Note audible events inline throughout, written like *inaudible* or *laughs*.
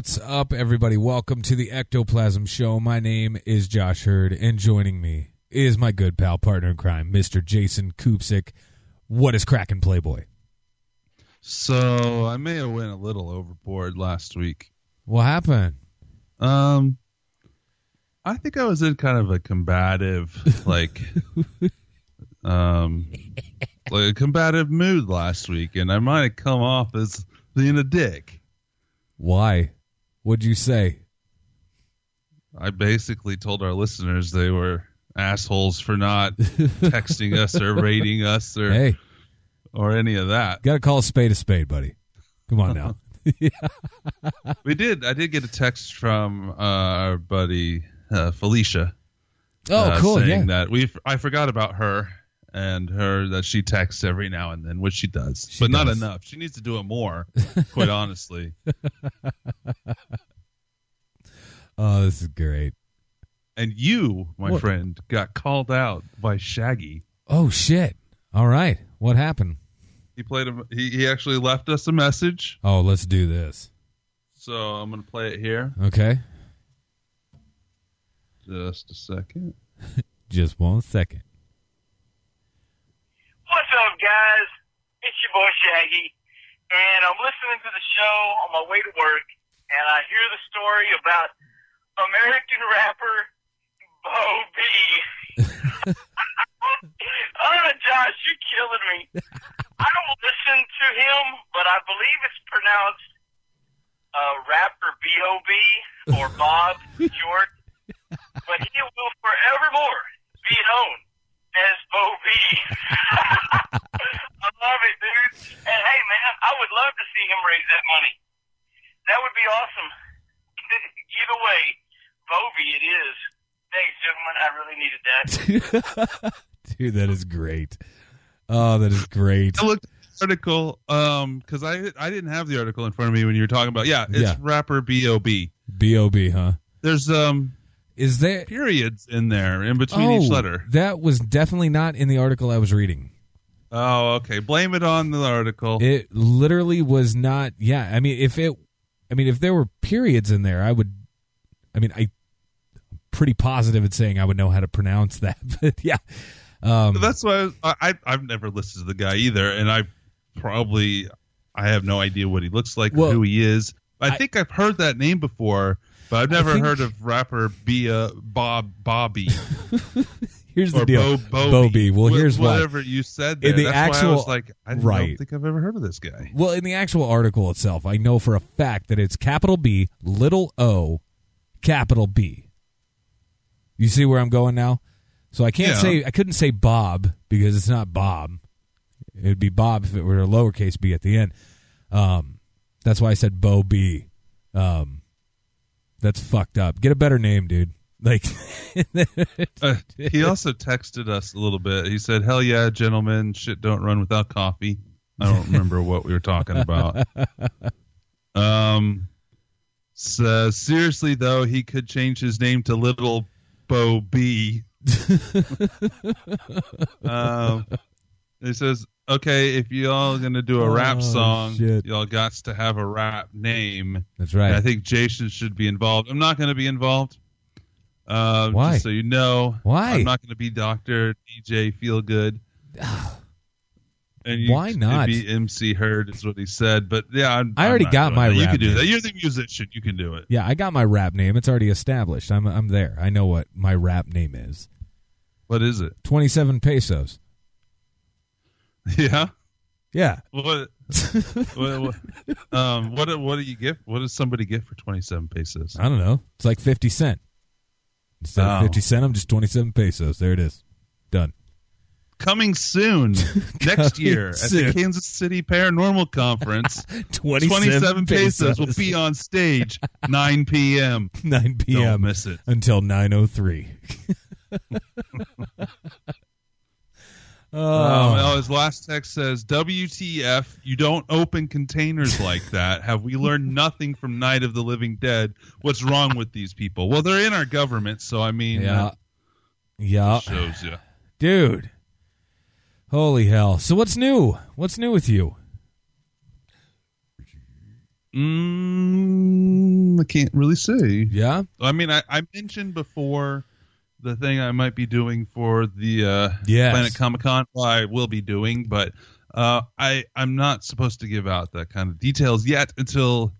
What's up, everybody? Welcome to the Ectoplasm Show. My name is Josh Hurd, and joining me is my good pal, partner in crime, Mr. Jason Kupsik. What is cracking, Playboy? So I may have went a little overboard last week. What happened? Um, I think I was in kind of a combative, like, *laughs* um, like a combative mood last week, and I might have come off as being a dick. Why? What'd you say? I basically told our listeners they were assholes for not *laughs* texting us or rating us or Hey, or any of that. got to call a spade a spade, buddy. Come on now. *laughs* *laughs* We did. I did get a text from uh, our buddy uh, Felicia. Oh, uh, cool. saying Yeah. that we I forgot about her and her that she texts every now and then, which she does, She but not enough. She needs to do it more, *laughs* quite honestly. *laughs* Oh, this is great. And you, my What? friend, got called out by Shaggy. Oh, shit. All right. What happened? He played a, he he actually left us a message, Oh, let's do this. so I'm gonna play it here. Okay. Just a second. *laughs* Just one second. Guys? It's your boy Shaggy, and I'm listening to the show on my way to work, and I hear the story about American rapper Bo B. oh, *laughs* Josh, you're killing me. I don't listen to him, but I believe it's pronounced uh, rapper B.O.B. or Bob short. But he will forevermore be known as Bo B. *laughs* I love it, dude. And hey, man, I would love to see him raise that money. That would be awesome. *laughs* Either way, Bovey it is. Thanks, gentlemen. I really needed that. *laughs* Dude, that is great. Oh, that is great. I looked at the article um because I I didn't have the article in front of me when you were talking about yeah it's Yeah. rapper B.O.B. B.O.B., huh? There's um Is there. periods in there in between oh, each letter. that was definitely not in the article I was reading. Oh, okay. Blame it on the article. It literally was not. Yeah, I mean, if it, I mean, if there were periods in there, I would. I mean, I, I'm pretty positive in saying I would know how to pronounce that. *laughs* But yeah, um, That's why I, I I've never listened to the guy either, and I probably I have no idea what he looks like Well, or who he is. I, I- think I've heard that name before, but I've never think- heard of rapper B uh, Bob Bobby *laughs* here's the or deal, Bo Bobby. Well, here's why. whatever you said. In the That's why I actual- was like, I don't think I've ever heard of this guy. Well, in the actual article itself, I know for a fact that it's capital B, little O, capital B. You see where I'm going now? So I can't Yeah. say I couldn't say Bob because it's not Bob. It'd be Bob if it were a lowercase b at the end. Um, that's why I said Bo B. Um, that's fucked up. Get a better name, dude. Like, *laughs* Uh, he also texted us a little bit. He said, "Hell yeah, gentlemen, shit don't run without coffee." I don't remember *laughs* what we were talking about. Um, says seriously though, he could change his name to Little Bo B. *laughs* um, he says, "Okay, if y'all gonna do a rap Oh, song, shit. y'all got to have a rap name." that's And right. I think Jason should be involved. I'm not going to be involved. Uh, Why? Just so you know. Why? I'm not going to be Doctor DJ Feel Good. *sighs* And you, Why not? Be MC Heard is what he said, but yeah, I'm, I already got my that. You can do name. that. You're the musician. You can do it. yeah, I got my rap name. It's already established. I'm I'm there. I know what my rap name is. What is it? Twenty seven pesos. *laughs* Yeah. Yeah. What? what, what, um. What? What do you get? What does somebody get for 27 pesos? I don't know. It's like fifty cent. Instead of Oh. fifty cent, I'm just twenty seven pesos. There it is. Done. coming soon *laughs* next Coming year at the Kansas City Paranormal Conference. *laughs* 27, 27 pesos will be on stage 9 p.m. *laughs* 9 p.m. Don't miss it. until 903. Um, oh, oh, his last text says, "WTF? You don't open containers like *laughs* that. Have we learned nothing from Night of the Living Dead? What's wrong with these people? Well, they're in our government, so I mean, yeah. Yeah. shows you. Dude. Holy hell. So what's new? What's new with you? Mm, I can't really say. Yeah? I mean, I, I mentioned before the thing I might be doing for the uh, Yes. Planet Comic Con. Well, I will be doing, but uh, I I'm not supposed to give out that kind of details yet until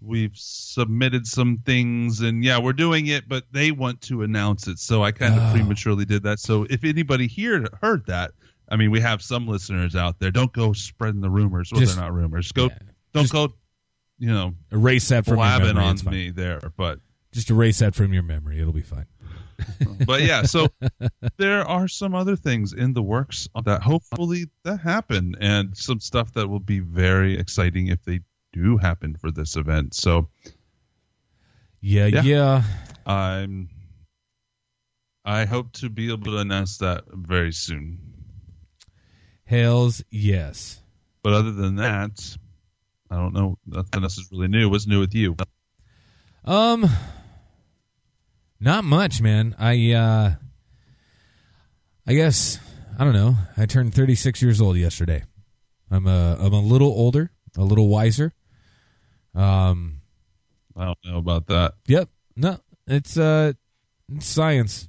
we've submitted some things. And yeah, we're doing it, but they want to announce it, so I kind of Oh. prematurely did that. So if anybody here heard that, I mean, we have some listeners out there. Don't go spreading the rumors. Well, Just- they're not rumors. Go, Yeah. don't go, you know, Erase that from your memory. on me there, but. Just erase that from your memory. It'll be fine. But yeah, so there are some other things in the works that hopefully that happen, and some stuff that will be very exciting if they do happen for this event. So Yeah, yeah. Yeah. I'm, I hope to be able to announce that very soon. Hells yes. But other than that, I don't know. Nothing else is really new. What's new with you? Um not much, man. I uh I guess I don't know. I turned 36 years old yesterday. I'm a I'm a little older, a little wiser. Um I don't know about that. Yep. No, it's uh it's science.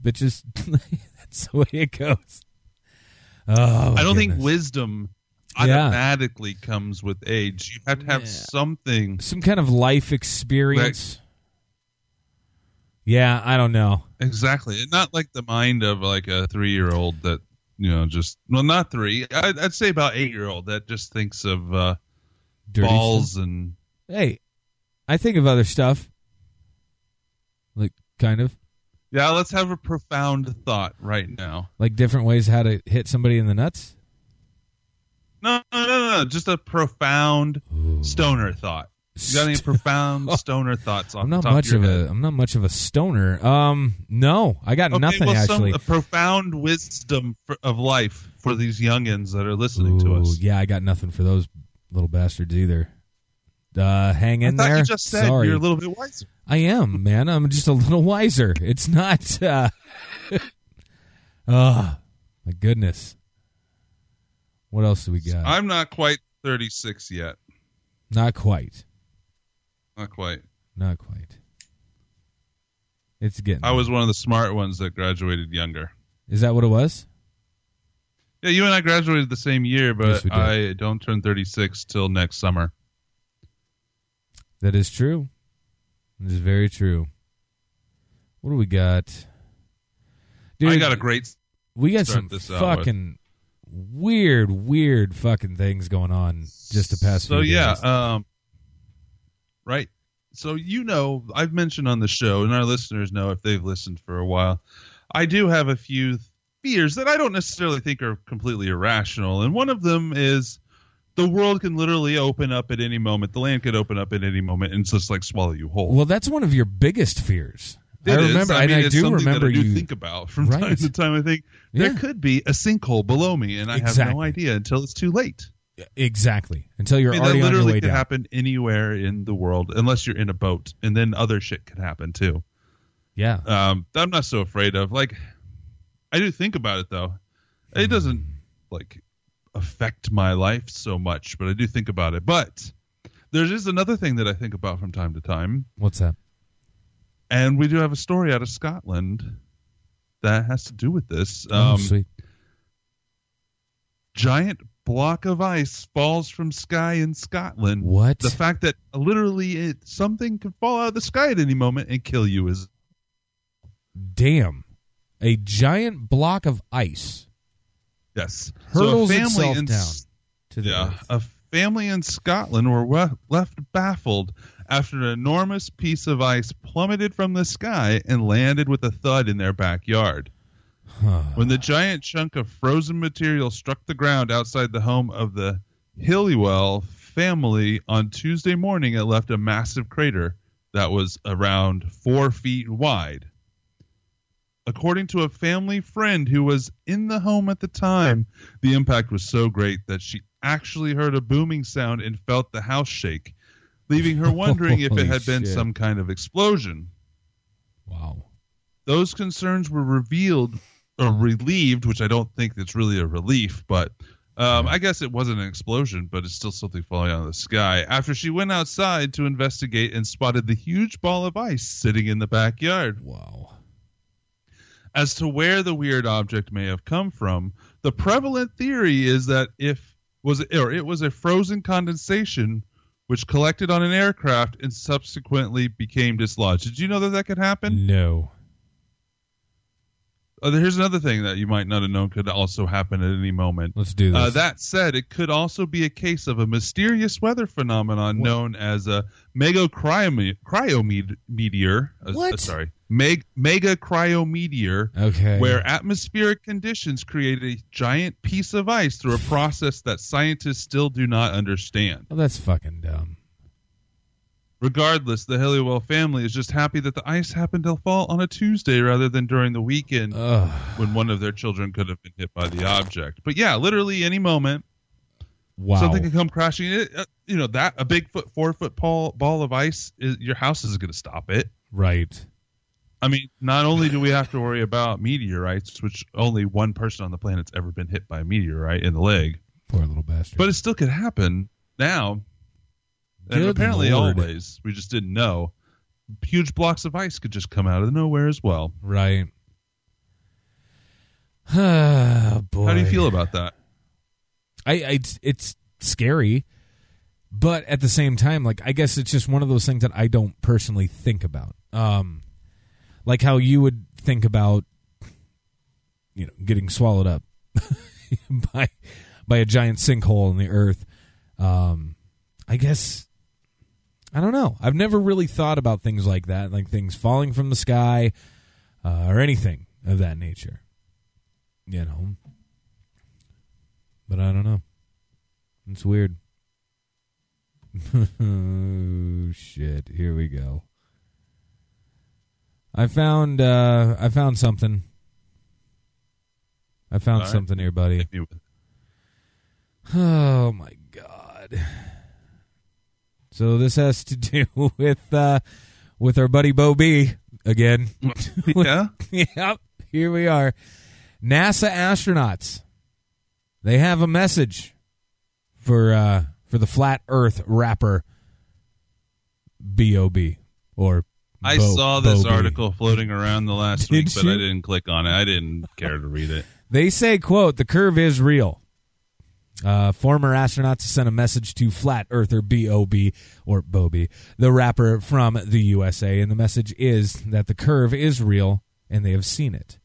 Bitches. *laughs* That's the way it goes. Oh, I don't think goodness. wisdom Yeah. automatically comes with age. You have to have Yeah. something some kind of life experience. Yeah, I don't know. Exactly. Not like the mind of like a three year old that, you know, just, well, not three. I'd, I'd say about eight year old that just thinks of uh, Dirty balls stuff. and. Hey, I think of other stuff. Like kind of Yeah, let's have a profound thought right now. like different ways how to hit somebody in the nuts. No, no, no, no. Just a profound Ooh. stoner thought. You got any profound *laughs* stoner thoughts off I'm not much of, a I'm not much of a stoner. Um no, I got Okay, nothing well, actually. Some, a profound wisdom for, of life for these youngins that are listening to us. Yeah, I got nothing for those little bastards either. Uh hang I in thought there. you just said Sorry. you're a little bit wiser. I am, man. I'm just a little wiser. It's not. *laughs* uh Oh, my goodness. What else do we got? I'm not quite 36 yet. not quite. Not quite. Not quite. It's getting. I was one of the smart ones that graduated younger. Is that what it was? Yeah, you and I graduated the same year, but did. I don't turn 36 till next summer. That is true. It is very true. What do we got? Dude, I got a great. we got some fucking weird, weird fucking things going on just the past So few yeah, um, right. So you know, I've mentioned on the show, and our listeners know if they've listened for a while. I do have a few fears that I don't necessarily think are completely irrational, and one of them is the world can literally open up at any moment. The land could open up at any moment and just like swallow you whole. well, that's one of your biggest fears. I It is. remember, I, and mean, I do remember I do you. think about from Right. time to time. I think Yeah. there could be a sinkhole below me, and I have no idea until it's too late. Exactly until you're I mean, that already on your literally way could down. happen anywhere in the world, unless you're in a boat, and then other shit could happen too. Yeah, Um, that I'm not so afraid of. Like, I do think about it though. It doesn't like affect my life so much, but I do think about it. But there is another thing that I think about from time to time, what's that? and we do have a story out of Scotland that has to do with this. oh, Um, sweet. Giant block of ice falls from sky in Scotland. What? The fact that literally it, something can fall out of the sky at any moment and kill you is Damn, a giant block of ice yes. hurls so a family itself in, down to the Yeah, earth. a family in Scotland were we- left baffled after an enormous piece of ice plummeted from the sky and landed with a thud in their backyard. When the giant chunk of frozen material struck the ground outside the home of the Hillywell family on Tuesday morning, it left a massive crater that was around four feet wide. According to a family friend who was in the home at the time, the impact was so great that she actually heard a booming sound and felt the house shake, leaving her *laughs* wondering if it had been shit. some kind of explosion. Wow. Those concerns were revealed relieved, which I don't think it's really a relief, but um, I guess it wasn't an explosion, but it's still something falling out of the sky. After she went outside to investigate and spotted the huge ball of ice sitting in the backyard. Wow. As to where the weird object may have come from, the prevalent theory is that if was or it was a frozen condensation which collected on an aircraft and subsequently became dislodged. Did you know that that could happen? No. Uh, here's another thing that you might not have known could also happen at any moment. Let's do this. Uh, that said, it could also be a case of a mysterious weather phenomenon known as a megacryometeor. Uh, What? uh, sorry, meg- mega cryometeor, okay. where atmospheric conditions create a giant piece of ice through a process that scientists still do not understand. Oh, that's fucking dumb. Regardless, the Hillywell family is just happy that the ice happened to fall on a Tuesday rather than during the weekend Ugh. when one of their children could have been hit by the object. But yeah, literally any moment Wow. something could come crashing. It, uh, you know that a big foot, four foot ball, ball of ice, is, your house isn't going to stop it. right. I mean, not only do we have to worry about meteorites, which only one person on the planet's ever been hit by a meteorite in the leg, Poor little bastard. but it still could happen now. And Good apparently, Lord. always we just didn't know. Huge blocks of ice could just come out of nowhere as well. right. Ah, *sighs* boy. How do you feel about that? I, I it's, it's scary, but at the same time, like I guess it's just one of those things that I don't personally think about. Um, like how you would think about, you know, getting swallowed up *laughs* by by a giant sinkhole in the earth. Um, I guess I don't know. I've never really thought about things like that, like things falling from the sky uh, or anything of that nature. You know, but I don't know. It's weird. oh, *laughs* shit. Here we go. I found uh I found something. I found right. something here, buddy. Hit me with- *sighs* Oh my god. So this has to *laughs* do with uh with our buddy Bo B again. *laughs* yeah. *laughs* yep, here we are. NASA astronauts. They have a message for uh for the flat earth rapper B.O.B. or I Bo- saw this Bo B. article floating around the last Did week, but I didn't click on it. I didn't care to read it. They say, quote, the curve is real. Uh, former astronauts sent a message to Flat Earther B.O.B. or Bobby, the rapper from the USA, and the message is that the curve is real and they have seen it.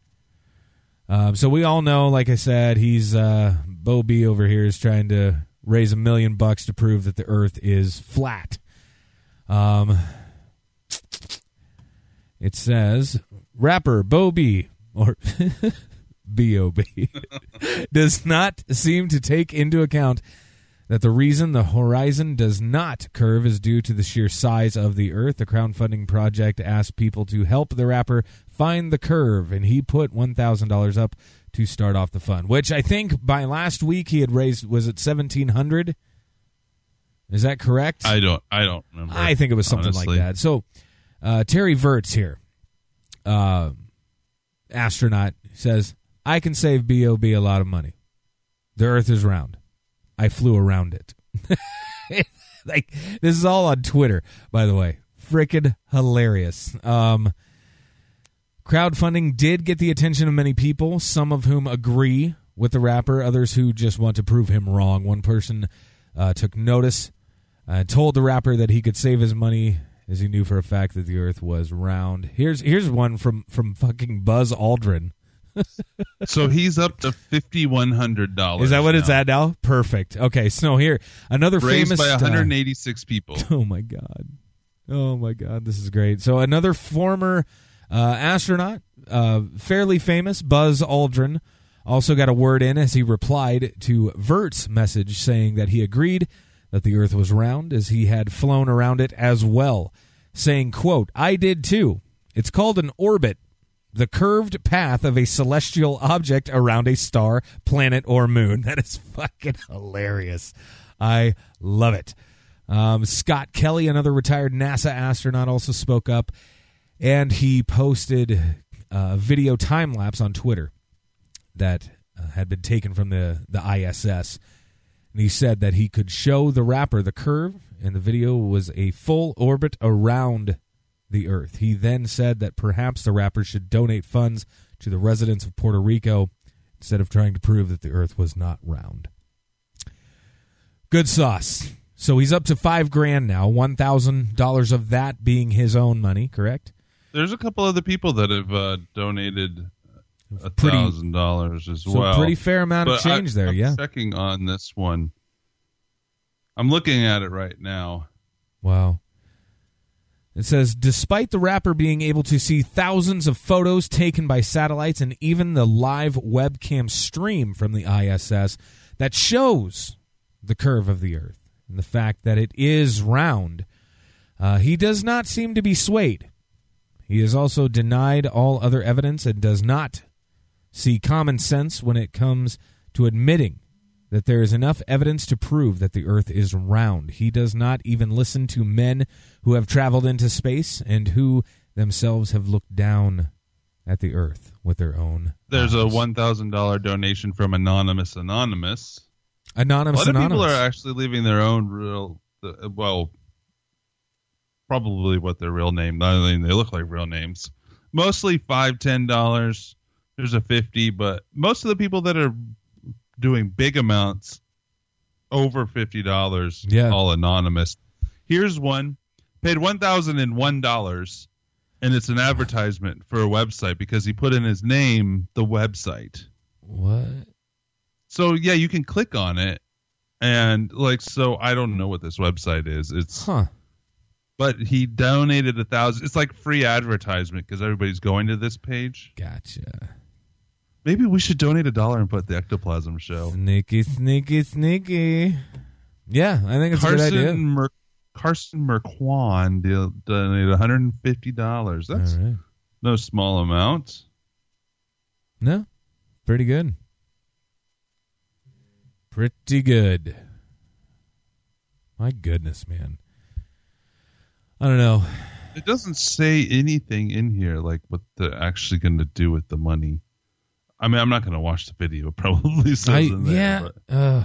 Um, so we all know, like I said, he's uh, Bobby over here is trying to raise a million bucks to prove that the Earth is flat. Um, it says rapper Bobby or *laughs* B.O.B. *laughs* does not seem to take into account that the reason the horizon does not curve is due to the sheer size of the Earth. The crowdfunding project asked people to help the rapper find the curve, and he put $1,000 up to start off the fund, which I think by last week he had raised, was it 1700 Is that correct? I don't. I don't remember. I think it was something honestly. like that. So, uh, Terry Virts here, uh, astronaut, says, I can save BOB a lot of money. The Earth is round. I flew around it. *laughs* like, this is all on Twitter, by the way. Frickin' hilarious. Um, crowdfunding did get the attention of many people, some of whom agree with the rapper, others who just want to prove him wrong. One person uh, took notice and told the rapper that he could save his money as he knew for a fact that the earth was round. Here's here's one from from fucking Buzz Aldrin. So he's up to fifty one hundred dollars. Is that what it's at now? Perfect. Okay, so here another Raised famous by uh, one hundred eighty six people. *laughs* Oh my god. Oh my god, this is great. So another former Uh, astronaut, uh, fairly famous, Buzz Aldrin, also got a word in as he replied to Virts' message saying that he agreed that the Earth was round as he had flown around it as well, saying, quote, I did too. It's called an orbit, the curved path of a celestial object around a star, planet, or moon. *laughs* That is fucking hilarious. I love it. Um, Scott Kelly, another retired NASA astronaut, also spoke up and he posted a video time lapse on Twitter that uh, had been taken from the, the ISS. And he said that he could show the rapper the curve, and the video was a full orbit around the Earth. He then said that perhaps the rapper should donate funds to the residents of Puerto Rico instead of trying to prove that the Earth was not round. Good sauce. So he's up to five grand now, one thousand dollars of that being his own money, correct? There's a couple other people that have uh, donated thousand dollars as So well. pretty fair amount of change I, there, I'm yeah. Checking on this one. I'm looking at it right now. Wow. It says despite the rapper being able to see thousands of photos taken by satellites and even the live webcam stream from the ISS that shows the curve of the Earth and the fact that it is round, uh, he does not seem to be swayed. He has also denied all other evidence and does not see common sense when it comes to admitting that there is enough evidence to prove that the earth is round. He does not even listen to men who have traveled into space and who themselves have looked down at the earth with their own There's a one thousand dollar donation from Anonymous Anonymous. A anonymous lot of anonymous. people are actually leaving their own real, well, probably what their real name. I mean, they look like real names. Mostly five, ten dollars. There's a fifty, but most of the people that are doing big amounts, over fifty dollars, Yeah. all anonymous. Here's one, paid one thousand and one dollars, and it's an advertisement for a website because he put in his name, the website. what? So yeah, you can click on it, and like so, I don't know what this website is. It's Huh. but he donated a thousand. It's like free advertisement because everybody's going to this page. Gotcha. Maybe we should donate a dollar and put the ectoplasm show. Sneaky, sneaky, sneaky. Yeah, I think it's a good idea. Carson Mer- Carson Merquan deal- donated one hundred and fifty dollars. That's right. no small amount. No, pretty good. Pretty good. My goodness, man. I don't know. It doesn't say anything in here like what they're actually going to do with the money. I mean, I'm not going to watch the video. *laughs* It probably says I, in there. yeah. but- Uh,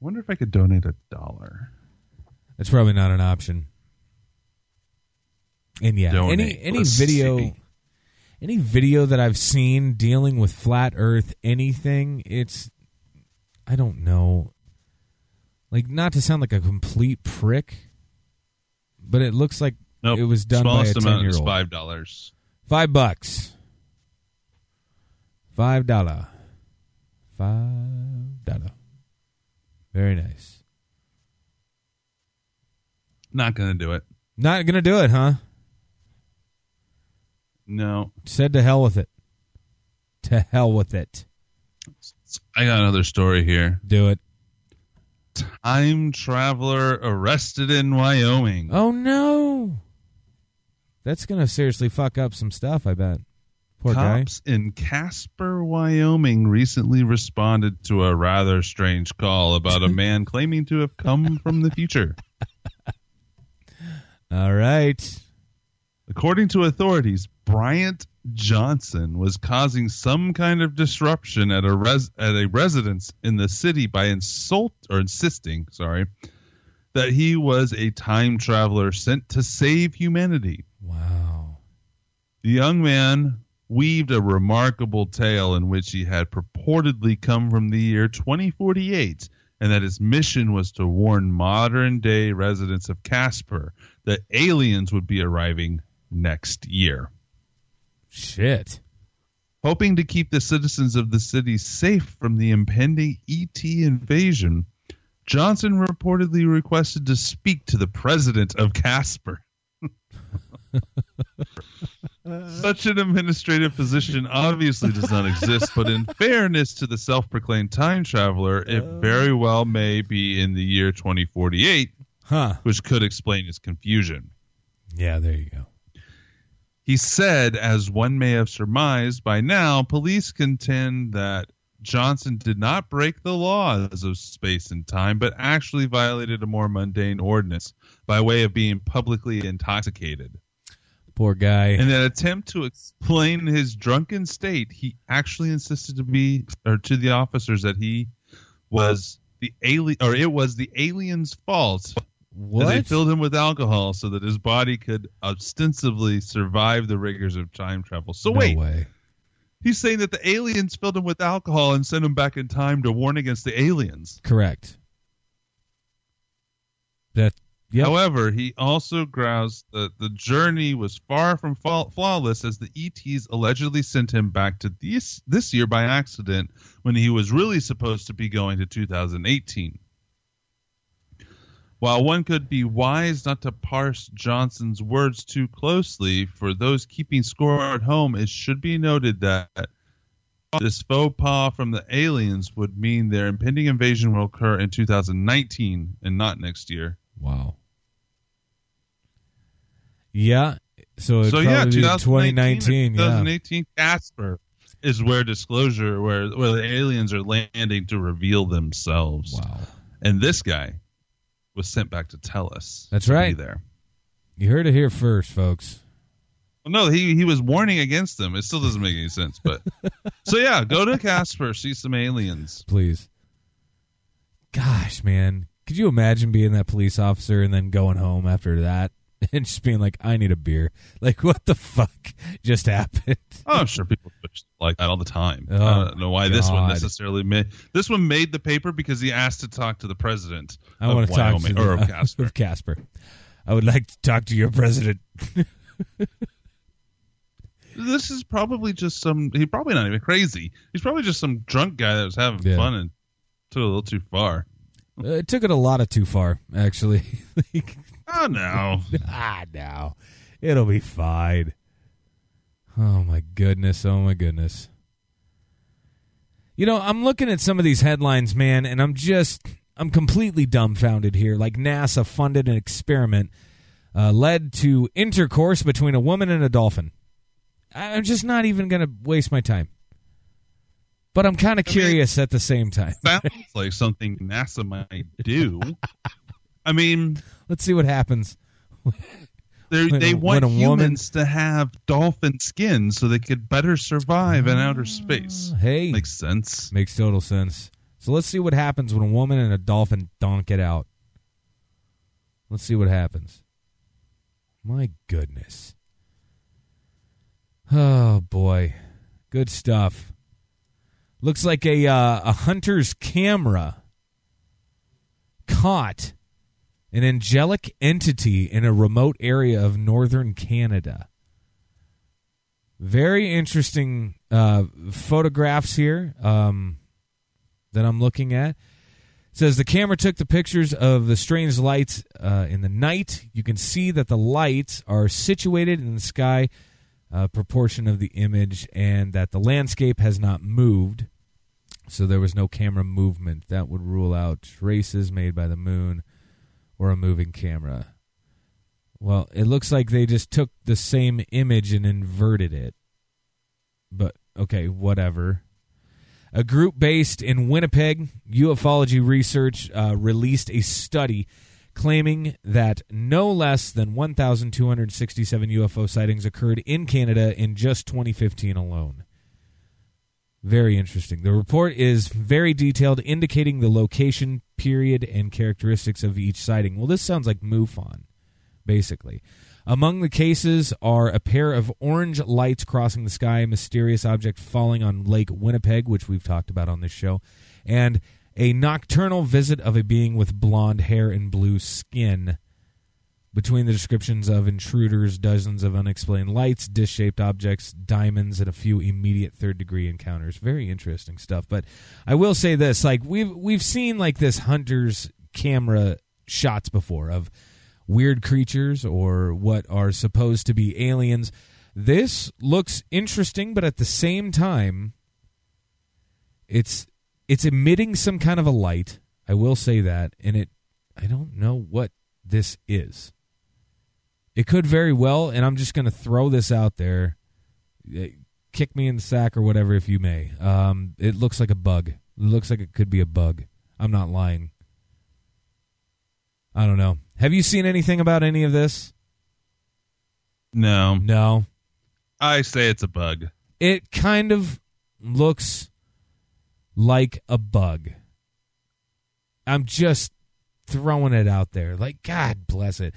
wonder if I could donate a dollar. it's probably not an option. And yeah, any any Let's video, see. any video that I've seen dealing with flat Earth, anything, it's I don't know. Like not to sound like a complete prick, but it looks like Nope. it was done by a Smallest amount year is old. five dollars. Five bucks. Five dollar. Five dollar. Very nice. Not going to do it. Not gonna do it, huh? No. Said to hell with it. To hell with it. I got another story here. Do it. Time traveler arrested in Wyoming. Oh no. That's gonna seriously fuck up some stuff, I bet. Poor guy. Cops in Casper, Wyoming recently responded to a rather strange call about a man *laughs* claiming to have come from the future. All right. According to authorities, Bryant Johnson was causing some kind of disruption at a res- at a residence in the city by insult or insisting, sorry, that he was a time traveler sent to save humanity. The young man weaved a remarkable tale in which he had purportedly come from the year 2048 and that his mission was to warn modern day residents of Casper that aliens would be arriving next year. Shit. Hoping to keep the citizens of the city safe from the impending ET invasion, Johnson reportedly requested to speak to the president of Casper. *laughs* Such an administrative position obviously does not exist, but in *laughs* fairness to the self proclaimed time traveler, it uh. very well may be in the year 2048, Huh. which could explain his confusion. Yeah, there you go. He said, as one may have surmised by now, police contend that Johnson did not break the laws of space and time, but actually violated a more mundane ordinance by way of being publicly intoxicated. Poor guy. In an attempt to explain his drunken state, he actually insisted to be or to the officers that he was the alien or it was the alien's fault that they filled him with alcohol so that his body could ostensibly survive the rigors of time travel. So no wait, way. he's saying that the aliens filled him with alcohol and sent him back in time to warn against the aliens. Correct. That. Yep. However, he also groused that the journey was far from fa- flawless as the ETs allegedly sent him back to this this year by accident when he was really supposed to be going to 2018. While one could be wise not to parse Johnson's words too closely, for those keeping score at home, it should be noted that this faux pas from the aliens would mean their impending invasion will occur in 2019 and not next year. Wow. Yeah. So so yeah, 2019, 2019. Yeah. 2018 Casper is where disclosure, where where the aliens are landing to reveal themselves, Wow. and this guy was sent back to tell us. That's to be right. there. You heard it here first, folks. Well, no, he he was warning against them. It still doesn't make any sense, but *laughs* so yeah, go to Casper, see some aliens. Please. Gosh, man. Could you imagine being that police officer and then going home after that *laughs* and just being like, I need a beer? Like, what the fuck just happened? Oh, I'm sure people like that all the time. Oh, I don't know why this one necessarily made this one made the paper because he asked to talk to the president I want to talk to the, or of *laughs* Casper. of Casper. I would like to talk to your president. *laughs* this is probably just some he's probably not even crazy he's probably just some drunk guy that was having Yeah. fun and took it a little too far Uh, it took it a lot of too far, actually. Like, oh no ah, no. It'll be fine. Oh, my goodness. Oh, my goodness. You know, I'm looking at some of these headlines, man, and I'm just, I'm completely dumbfounded here. Like, NASA funded an experiment uh, led to intercourse between a woman and a dolphin. I'm just not even going to waste my time. But I'm kind of I mean- curious at the same time. sounds like something nasa might do *laughs* i mean Let's see what happens. they When they a- want a woman- humans to have dolphin skin so they could better survive in outer space Hey, makes sense Makes total sense. So let's see what happens when a woman and a dolphin donk it out. Let's see what happens. My goodness. Oh boy. Good stuff. Looks like a uh, a hunter's camera caught an angelic entity in a remote area of northern Canada. Very interesting uh, photographs here um, that I'm looking at. It says the camera took the pictures of the strange lights uh, in the night. You can see that the lights are situated in the sky, uh, proportion of the image, and that the landscape has not moved. So there was no camera movement. That would rule out traces made by the moon or a moving camera. Well, it looks like they just took the same image and inverted it. But okay, whatever. A group based in Winnipeg, ufology research uh, released a study claiming that no less than 1,267 UFO sightings occurred in Canada in just 2015 alone. Very interesting. The report is very detailed, indicating the location, period, and characteristics of each sighting. Well, this sounds like MUFON, basically. Among the cases are a pair of orange lights crossing the sky, a mysterious object falling on Lake Winnipeg, which we've talked about on this show, and a nocturnal visit of a being with blonde hair and blue skin. Between the descriptions of intruders, dozens of unexplained lights, dish shaped objects, diamonds, and a few immediate third degree encounters. Very interesting stuff. But I will say this like we've we've seen like this hunter's camera shots before of weird creatures or what are supposed to be aliens. This looks interesting, but at the same time, it's it's emitting some kind of a light. I will say that, and it I don't know what this is. It could very well, and I'm just going to throw this out there. Eh, Kick me in the sack or whatever, if you may. Um, it looks like a bug. It looks like it could be a bug. I'm not lying. I don't know. Have you seen anything about any of this? No, No. I say it's a bug. It kind of looks like a bug. I'm just throwing it out there. Like, God bless it.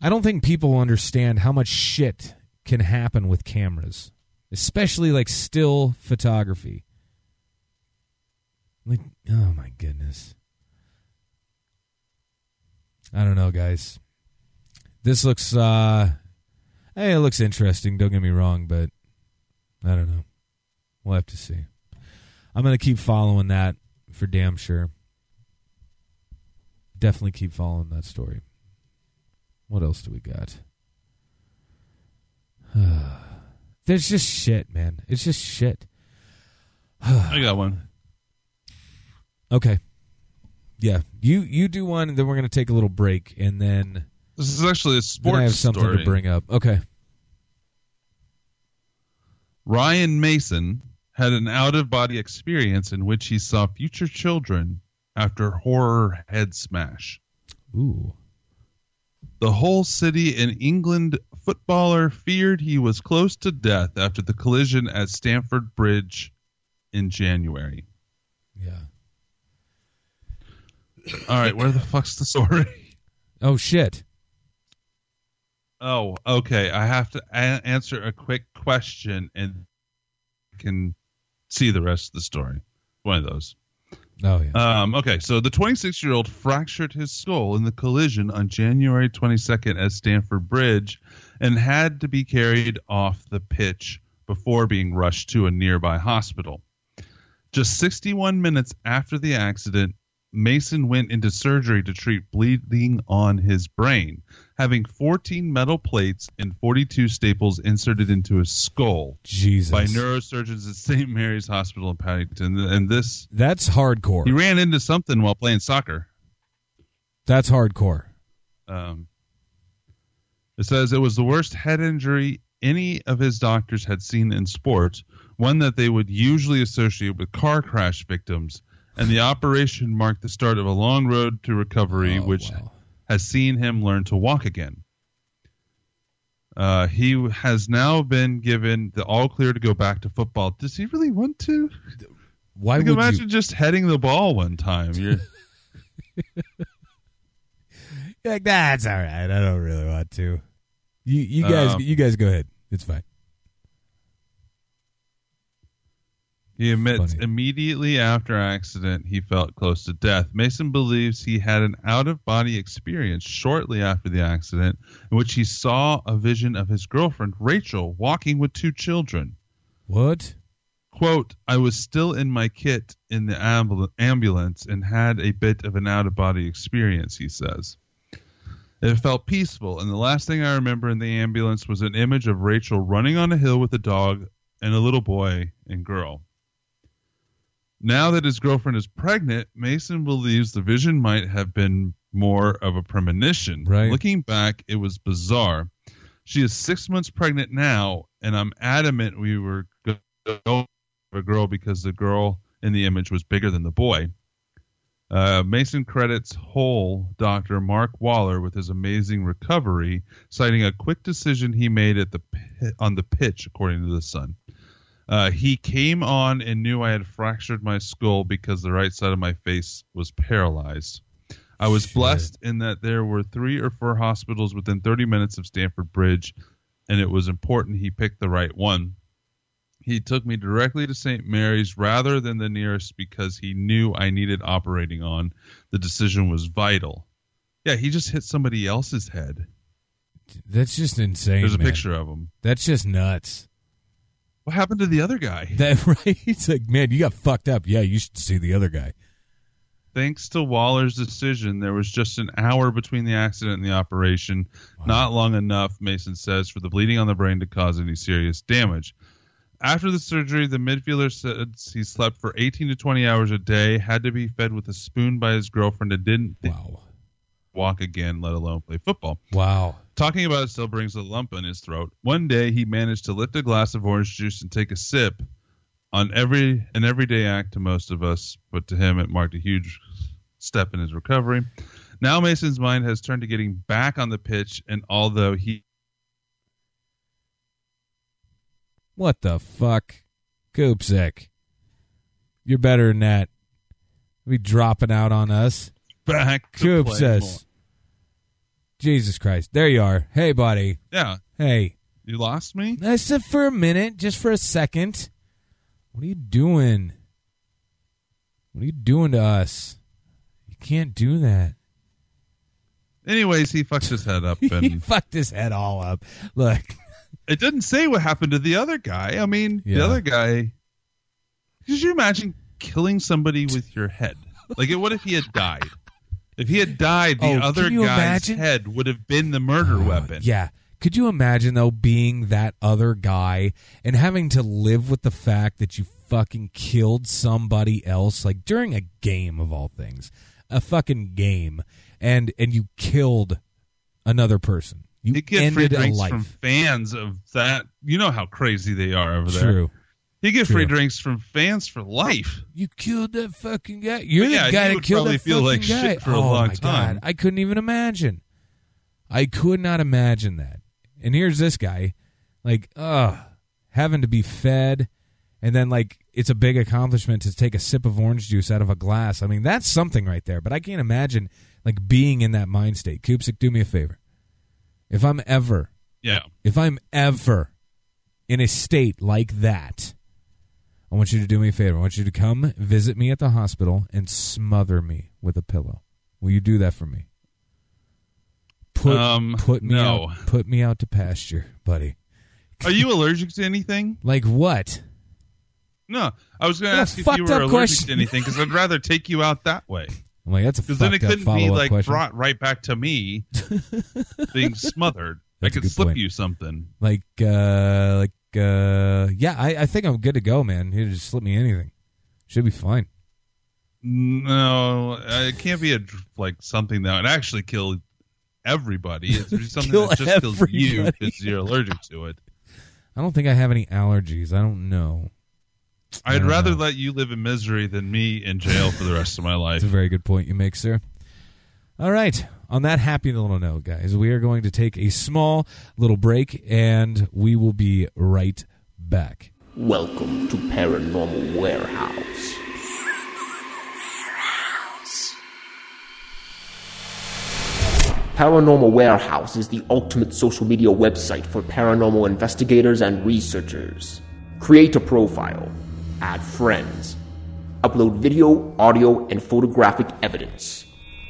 I don't think people understand how much shit can happen with cameras, especially like still photography. Like, oh my goodness. I don't know, guys. This looks, uh, hey, it looks interesting. Don't get me wrong, but I don't know. We'll have to see. I'm going to keep following that for damn sure. Definitely keep following that story. What else do we got? *sighs* There's just shit, man. It's just shit. *sighs* I got one. Okay. Yeah, you you do one, and then we're going to take a little break, and then This is actually a sports I have something story. to bring up. Okay. Ryan Mason had an out of body experience in which he saw future children after horror head smash. Ooh. The Hull City in England footballer feared he was close to death after the collision at Stamford Bridge in January. Yeah. All right, where the fuck's the story? *laughs* Oh shit. Oh, okay. I have to a- answer a quick question and can see the rest of the story. One of those. Oh yeah. Um, okay, so the 26 year old fractured his skull in the collision on January 22nd at Stamford Bridge and had to be carried off the pitch before being rushed to a nearby hospital. Just 61 minutes after the accident, Mason went into surgery to treat bleeding on his brain, having 14 metal plates and 42 staples inserted into his skull Jesus. by neurosurgeons at St. Mary's Hospital in Paddington. And this, That's hardcore. he ran into something while playing soccer. That's hardcore. Um, it says it was the worst head injury any of his doctors had seen in sports, one that they would usually associate with car crash victims, and the operation marked the start of a long road to recovery, Oh, which wow. has seen him learn to walk again. Uh, he has now been given the all clear to go back to football. Does he really want to? Why Like, would imagine you? just heading the ball one time. You're, *laughs* You're like that's all right. I don't really want to. You you guys Um, you guys go ahead. It's fine. He admits Funny. immediately after accident he felt close to death. Mason believes he had an out of body experience shortly after the accident in which he saw a vision of his girlfriend Rachel walking with two children. What? Quote, I was still in my kit in the ambul- ambulance and had a bit of an out of body experience, he says. It felt peaceful, and the last thing I remember in the ambulance was an image of Rachel running on a hill with a dog and a little boy and girl. Now that his girlfriend is pregnant, Mason believes the vision might have been more of a premonition. Right. Looking back, it was bizarre. She is six months pregnant now, and I'm adamant we were going to a girl because the girl in the image was bigger than the boy. Uh, Mason credits Hull doctor Mark Waller with his amazing recovery, citing a quick decision he made at the on the pitch, according to the Sun. Uh, he came on and knew I had fractured my skull because the right side of my face was paralyzed. I was Shit. blessed in that there were three or four hospitals within 30 minutes of Stamford Bridge, and it was important he picked the right one. He took me directly to St. Mary's rather than the nearest because he knew I needed operating on. The decision was vital. Yeah, he just hit somebody else's head. That's just insane. There's a man. picture of him. That's just nuts. What happened to the other guy? *laughs* That right? It's like, man, you got fucked up. Yeah, you should see the other guy. Thanks to Waller's decision, there was just an hour between the accident and the operation. Not long enough, Mason says, for the bleeding on the brain to cause any serious damage. After the surgery, the midfielder says he slept for 18 to 20 hours a day, had to be fed with a spoon by his girlfriend, and didn't Wow. walk again, let alone play football. Wow. Talking about it still brings a lump in his throat. One day, he managed to lift a glass of orange juice and take a sip. On every an everyday act to most of us, but to him, it marked a huge step in his recovery. Now Mason's mind has turned to getting back on the pitch, and although he What the fuck? Koopsik. You're better than that. Be dropping out on us. back to Coop play more. says. Jesus Christ. There you are. Hey, buddy. "Yeah, Hey. you lost me." I said for a minute, just for a second. What are you doing? What are you doing to us? You can't do that. Anyways, he fucked his head up, *laughs* and he fucked his head all up. Look, it didn't say what happened to the other guy. I mean, Yeah. the other guy. Could you imagine killing somebody with your head? Like, what if he had died? If he had died, the Oh, other guy's imagine? head would have been the murder weapon. Yeah. Could you imagine though being that other guy and having to live with the fact that you fucking killed somebody else like during a game of all things, a fucking game, and and you killed another person. You You get free ended a drinks life. from fans of that. You know how crazy they are over there. True. You get free drinks from fans for life. You killed that fucking guy. You're But the guy that would killed probably that feel fucking like guy. shit for a oh long my time. god, I couldn't even imagine. I could not imagine that. And here's this guy, like, ugh, having to be fed, and then like it's a big accomplishment to take a sip of orange juice out of a glass. I mean, that's something right there. But I can't imagine like being in that mind state. Koopsik, do me a favor. If I'm ever, Yeah. if I'm ever in a state like that, I want you to do me a favor. I want you to come visit me at the hospital and smother me with a pillow. Will you do that for me? Put Um, put me no. out put me out to pasture, buddy. Are you allergic to anything? *laughs* Like what? No. I was going to ask if you were allergic question. to anything because I'd rather take you out that way. *laughs* I'm like that's a Because then it couldn't be like question. brought right back to me *laughs* being smothered. That's I could slip point. you something. Like uh like uh yeah, I, I think I'm good to go, man. You just slip me anything. Should be fine. No, it can't be a like something that would actually kill everybody. It's *laughs* something that just kills you everybody. because you're allergic to it. I don't think I have any allergies. I don't know. I I'd rather know. let you live in misery than me in jail for the rest of my life. It's a very good point you make, sir. All right. On that happy little note, guys, we are going to take a small little break and we will be right back. Welcome to Paranormal Warehouse. Paranormal Warehouse is the ultimate social media website for paranormal investigators and researchers. Create a profile, add friends, upload video, audio, and photographic evidence,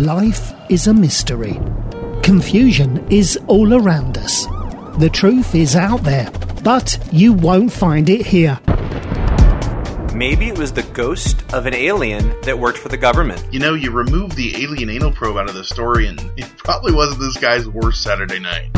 Life is a mystery. Confusion is all around us. The truth is out there, but you won't find it here. Maybe it was the ghost of an alien that worked for the government. You know, you remove the alien anal probe out of the story, and it probably wasn't this guy's worst Saturday night.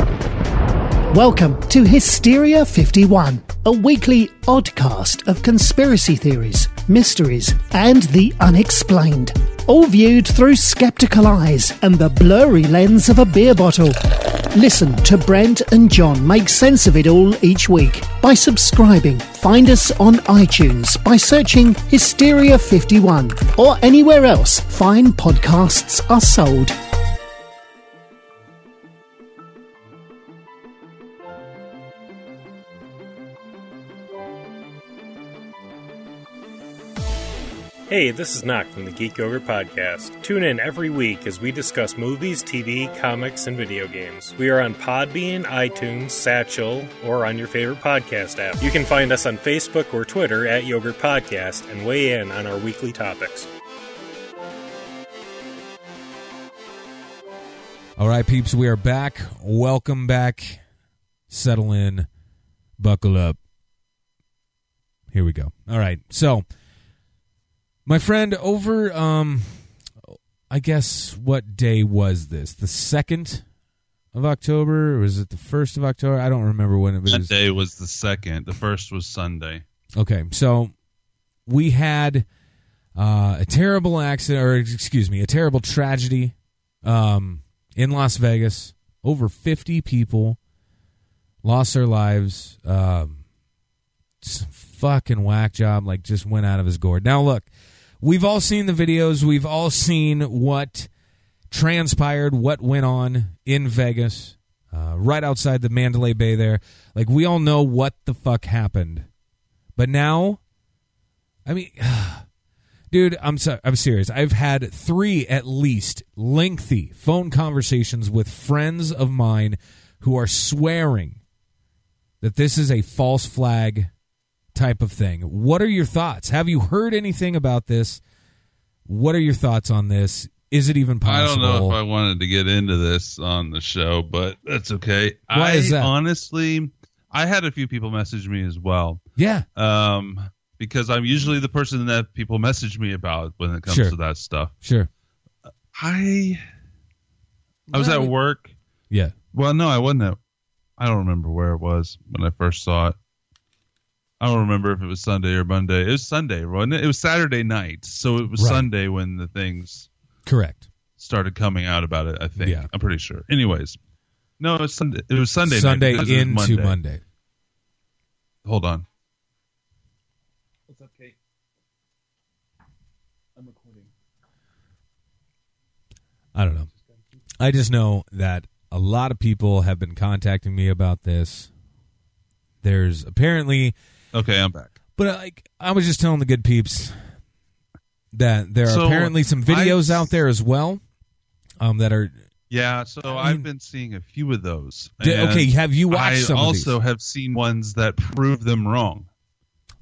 Welcome to Hysteria 51, a weekly oddcast of conspiracy theories, mysteries, and the unexplained. All viewed through skeptical eyes and the blurry lens of a beer bottle. Listen to Brent and John make sense of it all each week by subscribing. Find us on iTunes by searching Hysteria 51 or anywhere else fine podcasts are sold. Hey, this is Knock from the Geek Yogurt Podcast. Tune in every week as we discuss movies, TV, comics, and video games. We are on Podbean, iTunes, Stitcher, or on your favorite podcast app. You can find us on Facebook or Twitter at Yogurt Podcast and weigh in on our weekly topics. All right, peeps, we are back. Welcome back. Settle in. Buckle up. Here we go. All right. So, my friend over um I guess what day was this? The 2nd of October or was it the 1st of October? I don't remember when it was. That day was the second. The first was Sunday. Okay, so we had uh, a terrible accident, or excuse me, a terrible tragedy um, in Las Vegas. Over 50 people lost their lives. Um, fucking whack job, like just went out of his gourd. Now, look, we've all seen the videos. We've all seen what transpired, what went on in Vegas, uh, right outside the Mandalay Bay there. Like, we all know what the fuck happened. But now, I mean, *sighs* dude, I'm so, I'm serious. I've had three at least lengthy phone conversations with friends of mine who are swearing that this is a false flag type of thing. What are your thoughts? Have you heard anything about this? What are your thoughts on this? Is it even possible? I don't know if I wanted to get into this on the show, but that's okay. Why I is that? honestly, I had a few people message me as well. yeah, Um, because I'm usually the person that people message me about when it comes Sure. to that stuff. sure. I I was at work. Yeah. Well, no, I wasn't at. I don't remember where it was when I first saw it. I don't remember if it was Sunday or Monday. It was Sunday, wasn't it? It was Saturday night, so it was Right. Sunday when the things Correct. started coming out about it. I think. Yeah. I'm pretty sure. Anyways, no, it was Sunday. It was Sunday. Sunday because it was into Monday. Hold on. What's up, Kate? I'm recording. I don't know. I just know that a lot of people have been contacting me about this. There's apparently, Okay, I'm back. but like I was just telling the good peeps that there are So, apparently some videos I- out there as well um, that are. Yeah, so I I've mean- been seeing a few of those. D- okay, have you watched I also have seen ones that prove them wrong.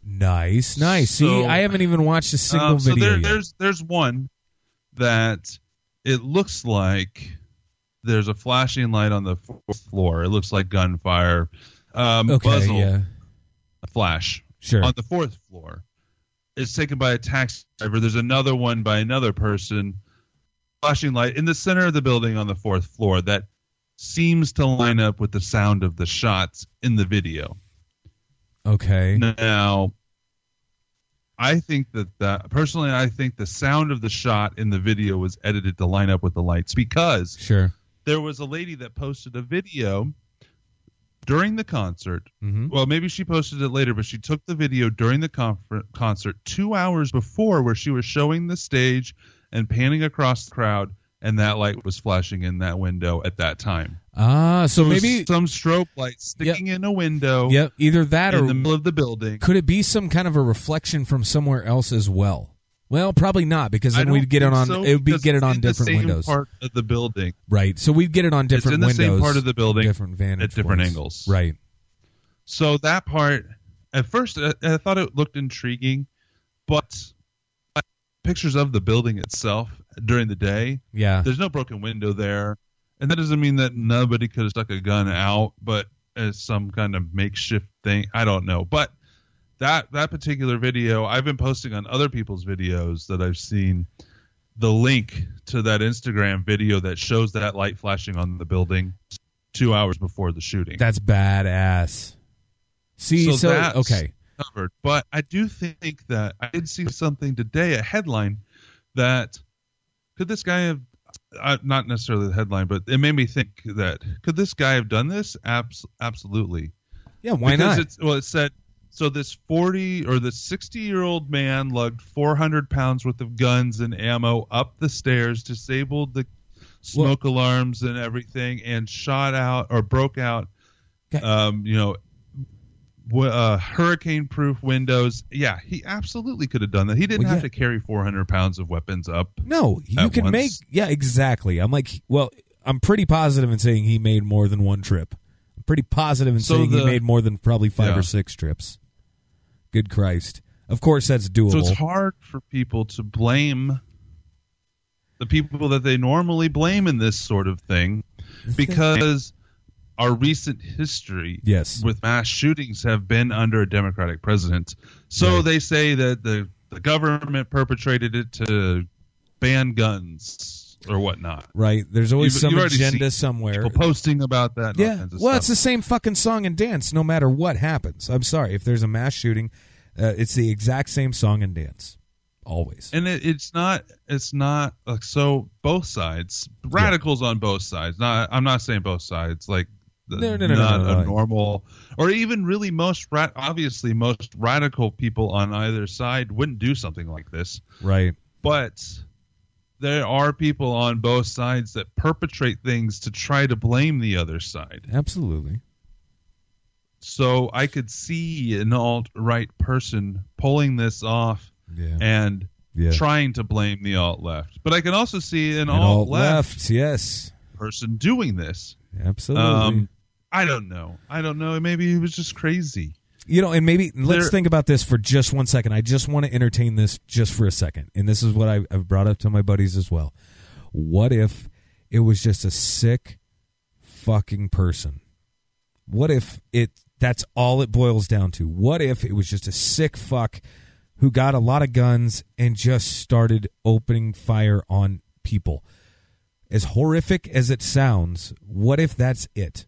Nice, nice. See, I haven't even watched a single Um, so video there, yet. there's there's one that it looks like there's a flashing light on the fourth floor. It looks like gunfire. Um, Okay, muzzle yeah, flash sure. on the fourth floor. It's taken by a taxi driver. There's another one by another person. Flashing light in the center of the building on the fourth floor that seems to line up with the sound of the shots in the video. okay, Now, I think that that personally, I think the sound of the shot in the video was edited to line up with the lights because sure. there was a lady that posted a video during the concert. hmm Well, maybe she posted it later, but she took the video during the confer- concert two hours before where she was showing the stage and panning across the crowd, and that light was flashing in that window at that time. Ah, so maybe, some strobe light sticking in a window yep, either that in or the middle of the building. Could it be some kind of a reflection from somewhere else as well? Well, probably not because then we'd get it on. so, it would be get it on the different same windows, Part of the building, right? So we'd get it on different it's in the windows, same part of the building, different vantage at different points. angles. right? So that part, at first, I, I thought it looked intriguing, but pictures of the building itself during the day, Yeah, there's no broken window there, and that doesn't mean that nobody could have stuck a gun out, but as some kind of makeshift thing, I don't know. But that that particular video, I've been posting on other people's videos that I've seen. The link to that Instagram video that shows that light flashing on the building two hours before the shooting. that's badass. See, so, So that's- okay, covered. But I do think that I did see something today, a headline that could this guy have uh, not necessarily the headline, but it made me think that could this guy have done this? Abs- absolutely. yeah, why because not? It's, well, it said so. This forty or the sixty-year-old man lugged four hundred pounds worth of guns and ammo up the stairs, disabled the smoke alarms and everything, and shot out or broke out. Okay. Um, you know, w- uh, hurricane-proof windows. Yeah, he absolutely could have done that. He didn't Well, have yeah. to carry 400 pounds of weapons up. No, you can once. make yeah, exactly. I'm like, well, I'm pretty positive in saying he made more than one trip. I'm pretty positive in So saying he made more than probably five Yeah. or six trips. Good Christ! Of course, that's doable. So it's hard for people to blame the people that they normally blame in this sort of thing because our recent history Yes. with mass shootings have been under a democratic president. So Right. they say that the the government perpetrated it to ban guns or whatnot. right? There's always You've- some you've agenda somewhere. People posting about that. Yeah. kinds of Well, it's the same fucking song and dance no matter what happens. I'm sorry. If there's a mass shooting, uh, it's the exact same song and dance. Always. and it, it's not it's not like so both sides radicals on both sides not i'm not saying both sides like the, No, no, no, no, not no, no. a normal or even really most ra- obviously most radical people on either side wouldn't do something like this Right. but there are people on both sides that perpetrate things to try to blame the other side Absolutely. so i could see an alt-right person pulling this off Yeah. and Yeah. trying to blame the alt left. But I can also see an And alt alt left left. Yes. person doing this. Absolutely. Um, I don't know. I don't know. Maybe he was just crazy. You know, and maybe let's There- think about this for just one second. I just want to entertain this just for a second. And this is what I, I've brought up to my buddies as well. What if it was just a sick fucking person? What if it that's all it boils down to? What if it was just a sick fuck who got a lot of guns and just started opening fire on people? As horrific as it sounds, what if that's it?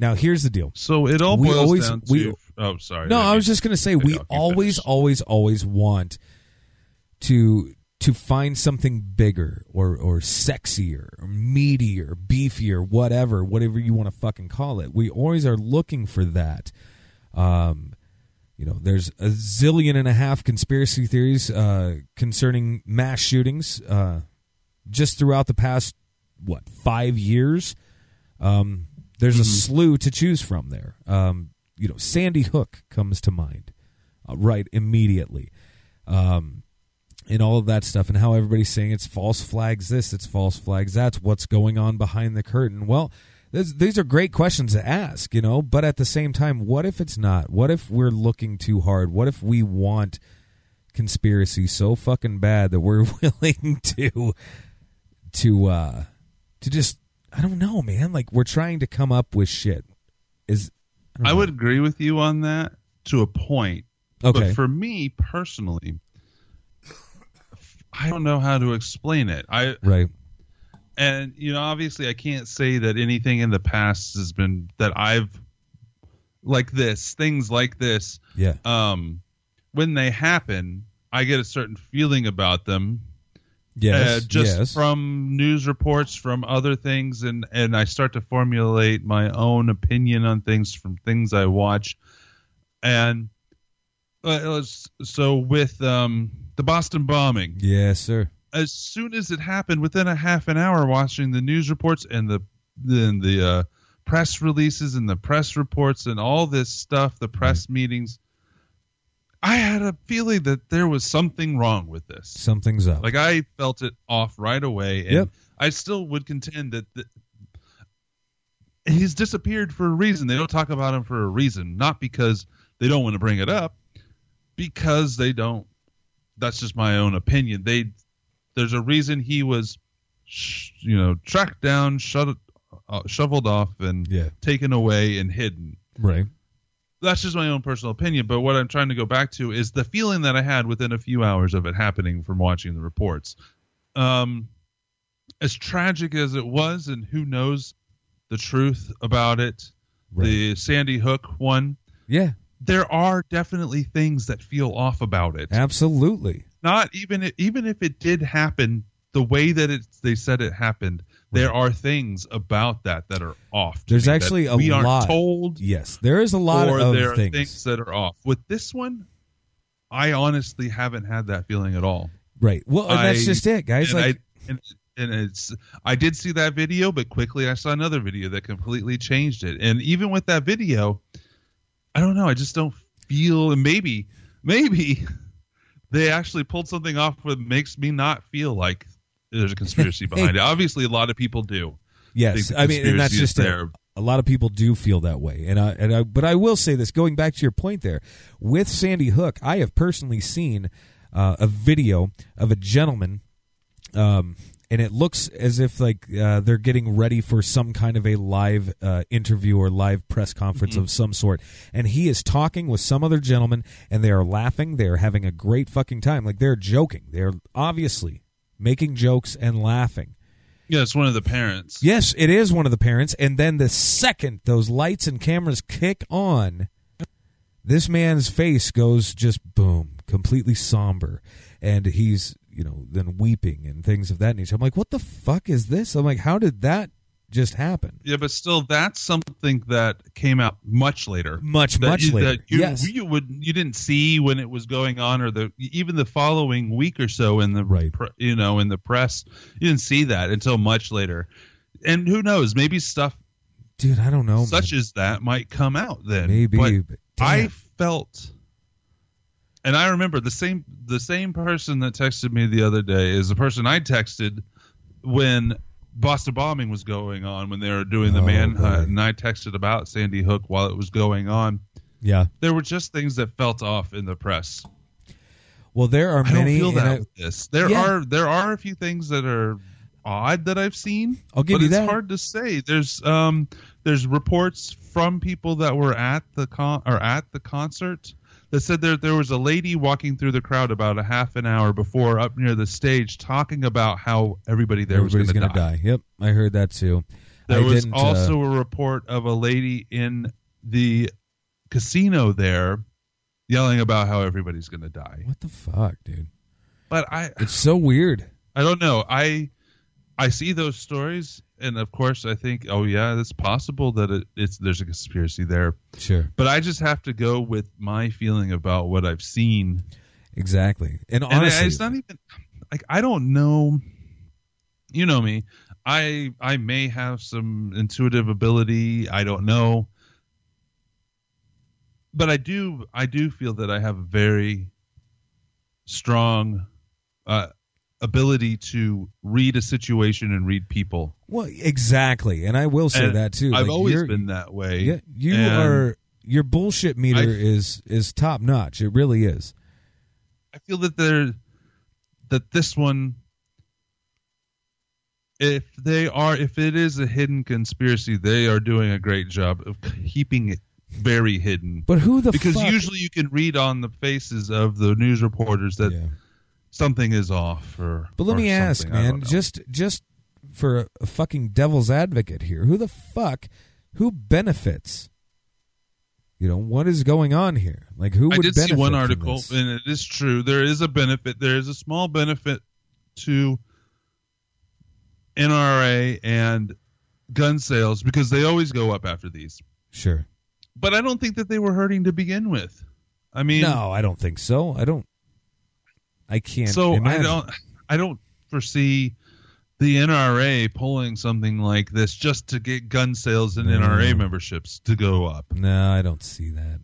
Now here's the deal. So it all We boils always- down we- to. oh, sorry. No, I was just going to say we always, always, always want to to find something bigger or or sexier, or meatier, beefier, whatever, whatever you want to fucking call it. We always are looking for that. Um, you know, there's a zillion and a half conspiracy theories uh, concerning mass shootings uh, just throughout the past what five years. Um, there's a slew to choose from there. Um, you know, Sandy Hook comes to mind uh, right immediately, um, and all of that stuff, and how everybody's saying it's false flags. This, it's false flags. That's what's going on behind the curtain. Well, this, these are great questions to ask, you know. But at the same time, what if it's not? What if we're looking too hard? What if we want conspiracy so fucking bad that we're *laughs* willing to to uh to just I don't know, man. Like we're trying to come up with shit. Is don't I would agree with you on that to a point. Okay. But for me personally, I don't know how to explain it. I right. and you know obviously i can't say that anything in the past has been that i've like this things like this Yeah. um when they happen i get a certain feeling about them Yes. uh, just yes. from news reports from other things and and i start to formulate my own opinion on things from things i watch and uh, so with um the boston bombing yes, sir. as soon as it happened, within a half an hour, watching the news reports and the then the uh, press releases and the press reports and all this stuff, the press meetings, I had a feeling that there was something wrong with this. Something's up. Like I felt it off right away, and Yep. I still would contend that the, he's disappeared for a reason. They don't talk about him for a reason, not because they don't want to bring it up, because they don't. That's just my own opinion. They there's a reason he was, sh- you know, tracked down, shut, uh, shoveled off, and Yeah. taken away and hidden right. That's just my own personal opinion but what i'm trying to go back to is the feeling that i had within a few hours of it happening from watching the reports um as tragic as it was and who knows the truth about it Right. the sandy hook one Yeah. there are definitely things that feel off about it Absolutely. not even even if it did happen the way that it they said it happened there are things about that that are off There's me actually a we aren't lot. told Yes. There is a lot or of there are things. things. that are off. With this one, I honestly haven't had that feeling at all. Right. Well, and that's just it, guys. Like I, and, and it's I did see that video, but quickly I saw another video that completely changed it. And even with that video, I don't know. I just don't feel, and maybe, maybe *laughs* they actually pulled something off that makes me not feel like there's a conspiracy *laughs* behind it. Obviously, a lot of people do. Yes, I mean, and that's just there. A lot of people do feel that way, and I, and I, but I will say this: going back to your point there, with Sandy Hook, I have personally seen uh, a video of a gentleman, um, and it looks as if like uh, they're getting ready for some kind of a live uh, interview or live press conference Mm-hmm. of some sort, and he is talking with some other gentleman, and they are laughing, they are having a great fucking time, like they're joking, they're obviously making jokes and laughing. Yeah, it's one of the parents. Yes, it is one of the parents. And then the second those lights and cameras kick on, this man's face goes just boom, completely somber. And he's, you know, then weeping and things of that nature. I'm like, what the fuck is this? I'm like, how did that just happened. Yeah, but still, that's something that came out much later. Much, that much you, later. That you, yes. you would you didn't see when it was going on, or the even the following week or so in the Right. pre- you know in the press, you didn't see that until much later. And who knows? Maybe stuff Dude, I don't know. such man. as that might come out then. Maybe. But but I felt, and I remember the same the same person that texted me the other day is the person I texted when Boston bombing was going on when they were doing the Oh, manhunt, boy. and I texted about Sandy Hook while it was going on. yeah. There were just things that felt off in the press. Well, there are I don't feel that I- with this. There Yeah. are there are a few things that are odd that I've seen. I'll give but you it's that. hard to say. There's um there's reports from people that were at the con or at the concert that said there there was a lady walking through the crowd about a half an hour before up near the stage talking about how everybody there everybody's was going to gonna die. Yep, I heard that too. There I was uh, also a report of a lady in the casino there yelling about how everybody's going to die. what the fuck, dude? But I It's so weird. I don't know. I I see those stories, and of course, I think, oh yeah, it's possible that it, it's there's a conspiracy there. Sure. But I just have to go with my feeling about what I've seen. Exactly. And And honestly, it's not even like I don't know. You know me. I I may have some intuitive ability. I don't know. But I do I do feel that I have a very strong uh, ability to read a situation and read people. well, exactly. And I will say And that too. I've Like, always been that way. Yeah, you are. Your bullshit meter I- is is top notch. It really is. I feel that there that this one if they are if it is a hidden conspiracy, they are doing a great job of keeping it very hidden. But who the because fuck? usually you can read on the faces of the news reporters that Yeah. Something is off or But let or me ask. I man, just just for a, fucking devil's advocate here, who the fuck who benefits? You know what is going on here? Like who I would did benefit see one article, and it is true. There is a benefit. There is a small benefit to NRA and gun sales because they always go up after these. Sure. But I don't think that they were hurting to begin with. I mean, No, I don't think so. I don't. I can't. so imagine. I don't. I don't foresee the NRA pulling something like this just to get gun sales and No. NRA memberships to go up. No, I don't see that.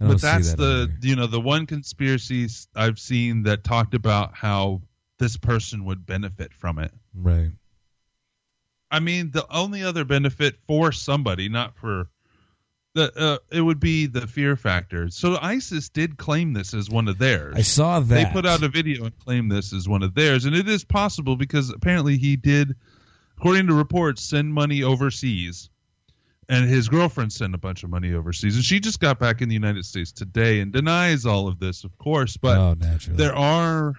Don't but that's that the either. you know the one conspiracy I've seen that talked about how this person would benefit from it. right. I mean, the only other benefit for somebody, not for the, uh, it would be the fear factor. So ISIS did claim this as one of theirs. I saw that They put out a video and claimed this as one of theirs, and it is possible because apparently he did, according to reports, send money overseas, and his girlfriend sent a bunch of money overseas, and she just got back in the United States today and denies all of this, of course, but oh, there are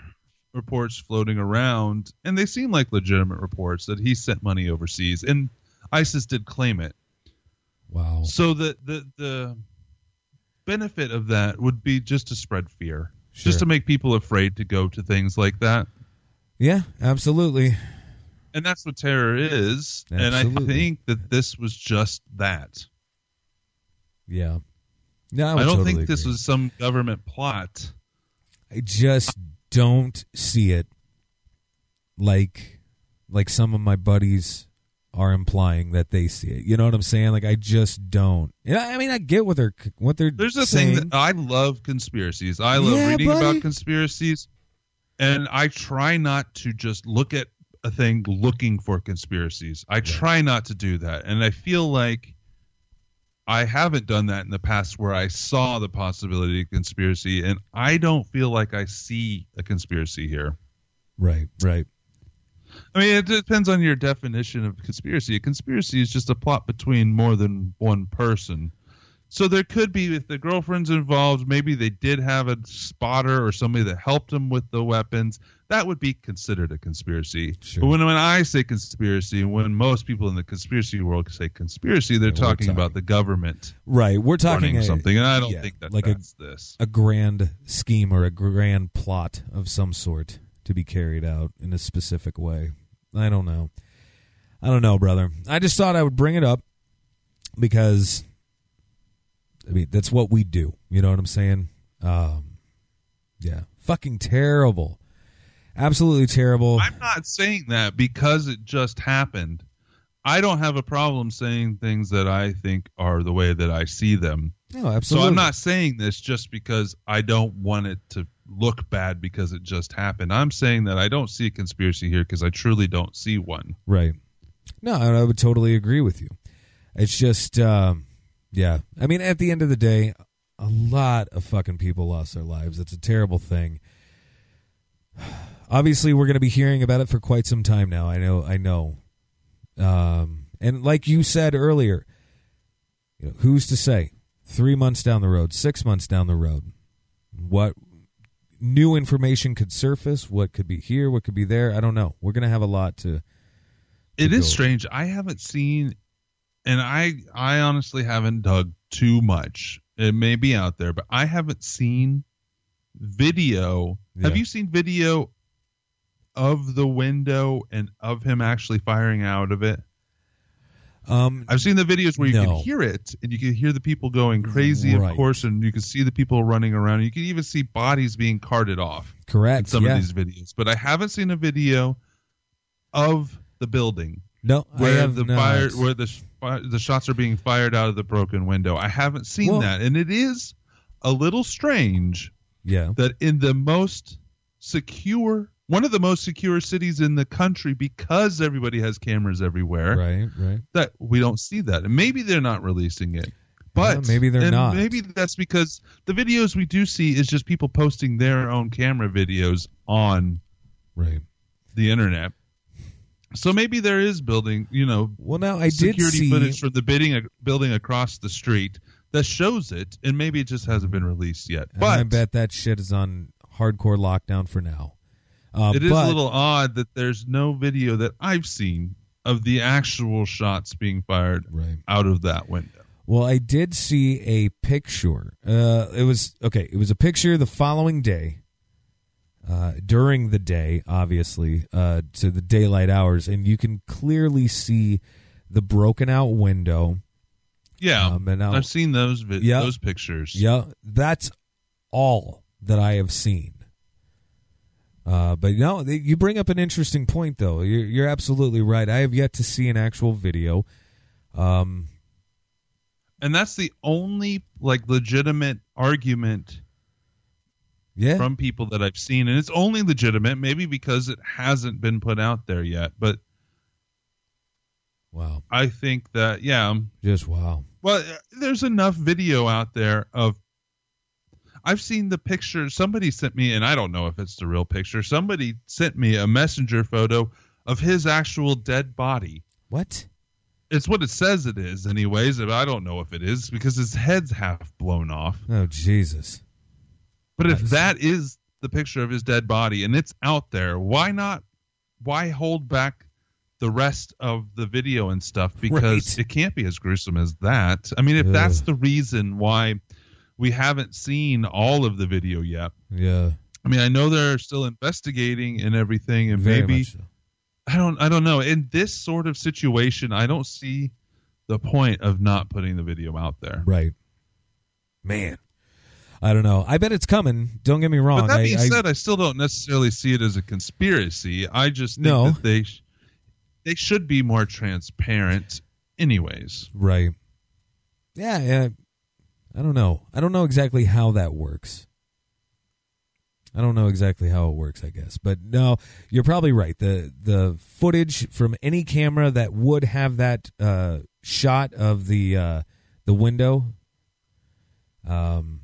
reports floating around, and they seem like legitimate reports that he sent money overseas, and ISIS did claim it. Wow. So the the the benefit of that would be just to spread fear, Sure. just to make people afraid to go to things like that, Yeah, absolutely. and that's what terror is. And I think that this was just that. Yeah. No, I, I, don't totally think this agree. was some government plot. I just don't see it like like some of my buddies are implying that they see it. You know what I'm saying? Like I just don't. And I mean, I get what they're what they're There's a saying. thing that I love conspiracies. I love Yeah, reading buddy. about conspiracies, and I try not to just look at a thing looking for conspiracies. I try not to do that, and I feel like I haven't done that in the past where I saw the possibility of conspiracy, and I don't feel like I see a conspiracy here. right, right. I mean, it depends on your definition of conspiracy. A conspiracy is just a plot between more than one person. So there could be, if the girlfriend's involved, maybe they did have a spotter or somebody that helped them with the weapons. That would be considered a conspiracy. Sure. But when, when I say conspiracy, when most people in the conspiracy world say conspiracy, they're Yeah, talking, talking- about the government Right. We're talking a, something, and I don't yeah, think that like a- this. a grand scheme or a grand plot of some sort to be carried out in a specific way. I don't know. I don't know, brother. I just thought I would bring it up because I mean that's what we do. You know what I'm saying? Um, yeah, fucking terrible, absolutely terrible. I'm not saying that because it just happened. I don't have a problem saying things that I think are the way that I see them. No, absolutely. So I'm not saying this just because I don't want it to look bad because it just happened. I'm saying that I don't see a conspiracy here because I truly don't see one. Right. No, I would totally agree with you. It's just, um, yeah. I mean, at the end of the day, a lot of fucking people lost their lives. It's a terrible thing. *sighs* Obviously, we're going to be hearing about it for quite some time now. I know. I know. Um, and like you said earlier, you know, who's to say? Three months down the road, six months down the road, what new information could surface? What could be here? What could be there? I don't know. We're going to have a lot to. It to is go. strange. I haven't seen, and I I honestly haven't dug too much. It may be out there, but I haven't seen video. Have you seen video of the window and of him actually firing out of it? Um, I've seen the videos where you No. can hear it and you can hear the people going crazy, Right. of course, and you can see the people running around. You can even see bodies being carted off correct. some yeah. of these videos. But I haven't seen a video of the building no, I where have the not. fire where the sh- the shots are being fired out of the broken window. I haven't seen Well- that, and it is a little strange yeah, that in the most secure one of the most secure cities in the country because everybody has cameras everywhere right, right. that we don't see that and maybe they're not releasing it but Yeah, maybe they're not. maybe that's because the videos we do see is just people posting their own camera videos on Right. the internet so maybe there is building you know Well, now I did security see. footage from the bidding, uh, building across the street that shows it, and maybe it just hasn't been released yet. But I bet that shit is on hardcore lockdown for now. Uh, it is but, a little odd that there's no video that I've seen of the actual shots being fired right. out of that window. Well, I did see a picture. Uh, it was okay. It was a picture the following day, uh, during the day, obviously, uh, to the daylight hours, and you can clearly see the broken out window. Yeah, Um, and I've seen those vi- Yeah. those pictures. Yeah, that's all that I have seen. Uh, but no, you bring up an interesting point, though. You're, you're absolutely right. I have yet to see an actual video. Um, and that's the only like legitimate argument yeah, from people that I've seen, and it's only legitimate maybe because it hasn't been put out there yet. But wow, I think that yeah, just wow. Well, uh, there's enough video out there of. I've seen the picture. Somebody sent me, and I don't know if it's the real picture. Somebody sent me a messenger photo of his actual dead body. What? It's what it says it is, anyways. But I don't know if it is because his head's half blown off. Oh Jesus! But if that is the picture of his dead body and it's out there, why not? Why hold back the rest of the video and stuff? Because Right. it can't be as gruesome as that. I mean, if Ugh. that's the reason why we haven't seen all of the video yet. Yeah, I mean, I know they're still investigating and everything, and very maybe so. I don't. I don't know. In this sort of situation, I don't see the point of not putting the video out there. Right, man. I don't know. I bet it's coming. Don't get me wrong. But that being I- said, I still don't necessarily see it as a conspiracy. I just think No. that they, sh- they should be more transparent, anyways. Right. Yeah, yeah. I don't know. I don't know exactly how that works. I don't know exactly how it works, I guess. But no, you're probably right. The the footage from any camera that would have that uh, shot of the uh, the window um,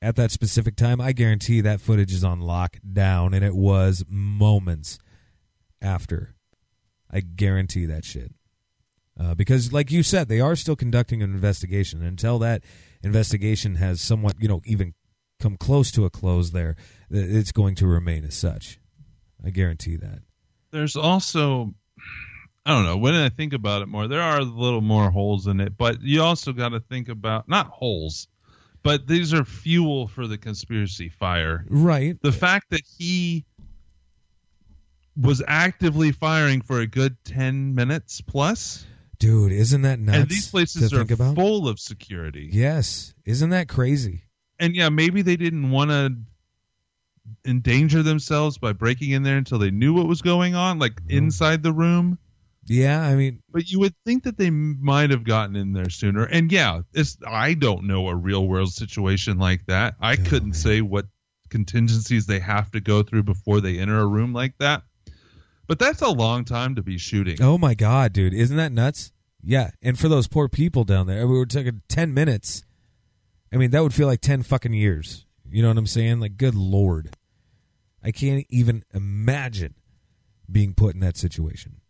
at that specific time, I guarantee that footage is on lockdown, and it was moments after. I guarantee that shit. Uh, because, like you said, they are still conducting an investigation. Until that investigation has somewhat, you know, even come close to a close, there, it's going to remain as such. I guarantee that. There's also, I don't know, when I think about it more, there are a little more holes in it, but you also got to think about not holes, but these are fuel for the conspiracy fire. Right. The fact that he was actively firing for a good 10 minutes plus. Dude, isn't that nuts? And these places to are full of security. Yes. Isn't that crazy? And yeah, maybe they didn't want to endanger themselves by breaking in there until they knew what was going on, like oh. inside the room. Yeah, I mean, But you would think that they might have gotten in there sooner. And yeah, it's I don't know a real world situation like that. I couldn't say what contingencies they have to go through before they enter a room like that. But that's a long time to be shooting. oh my god, dude, isn't that nuts? Yeah, and for those poor people down there, we were taking ten minutes. I mean, that would feel like ten fucking years. You know what I'm saying? Like, good lord, I can't even imagine being put in that situation.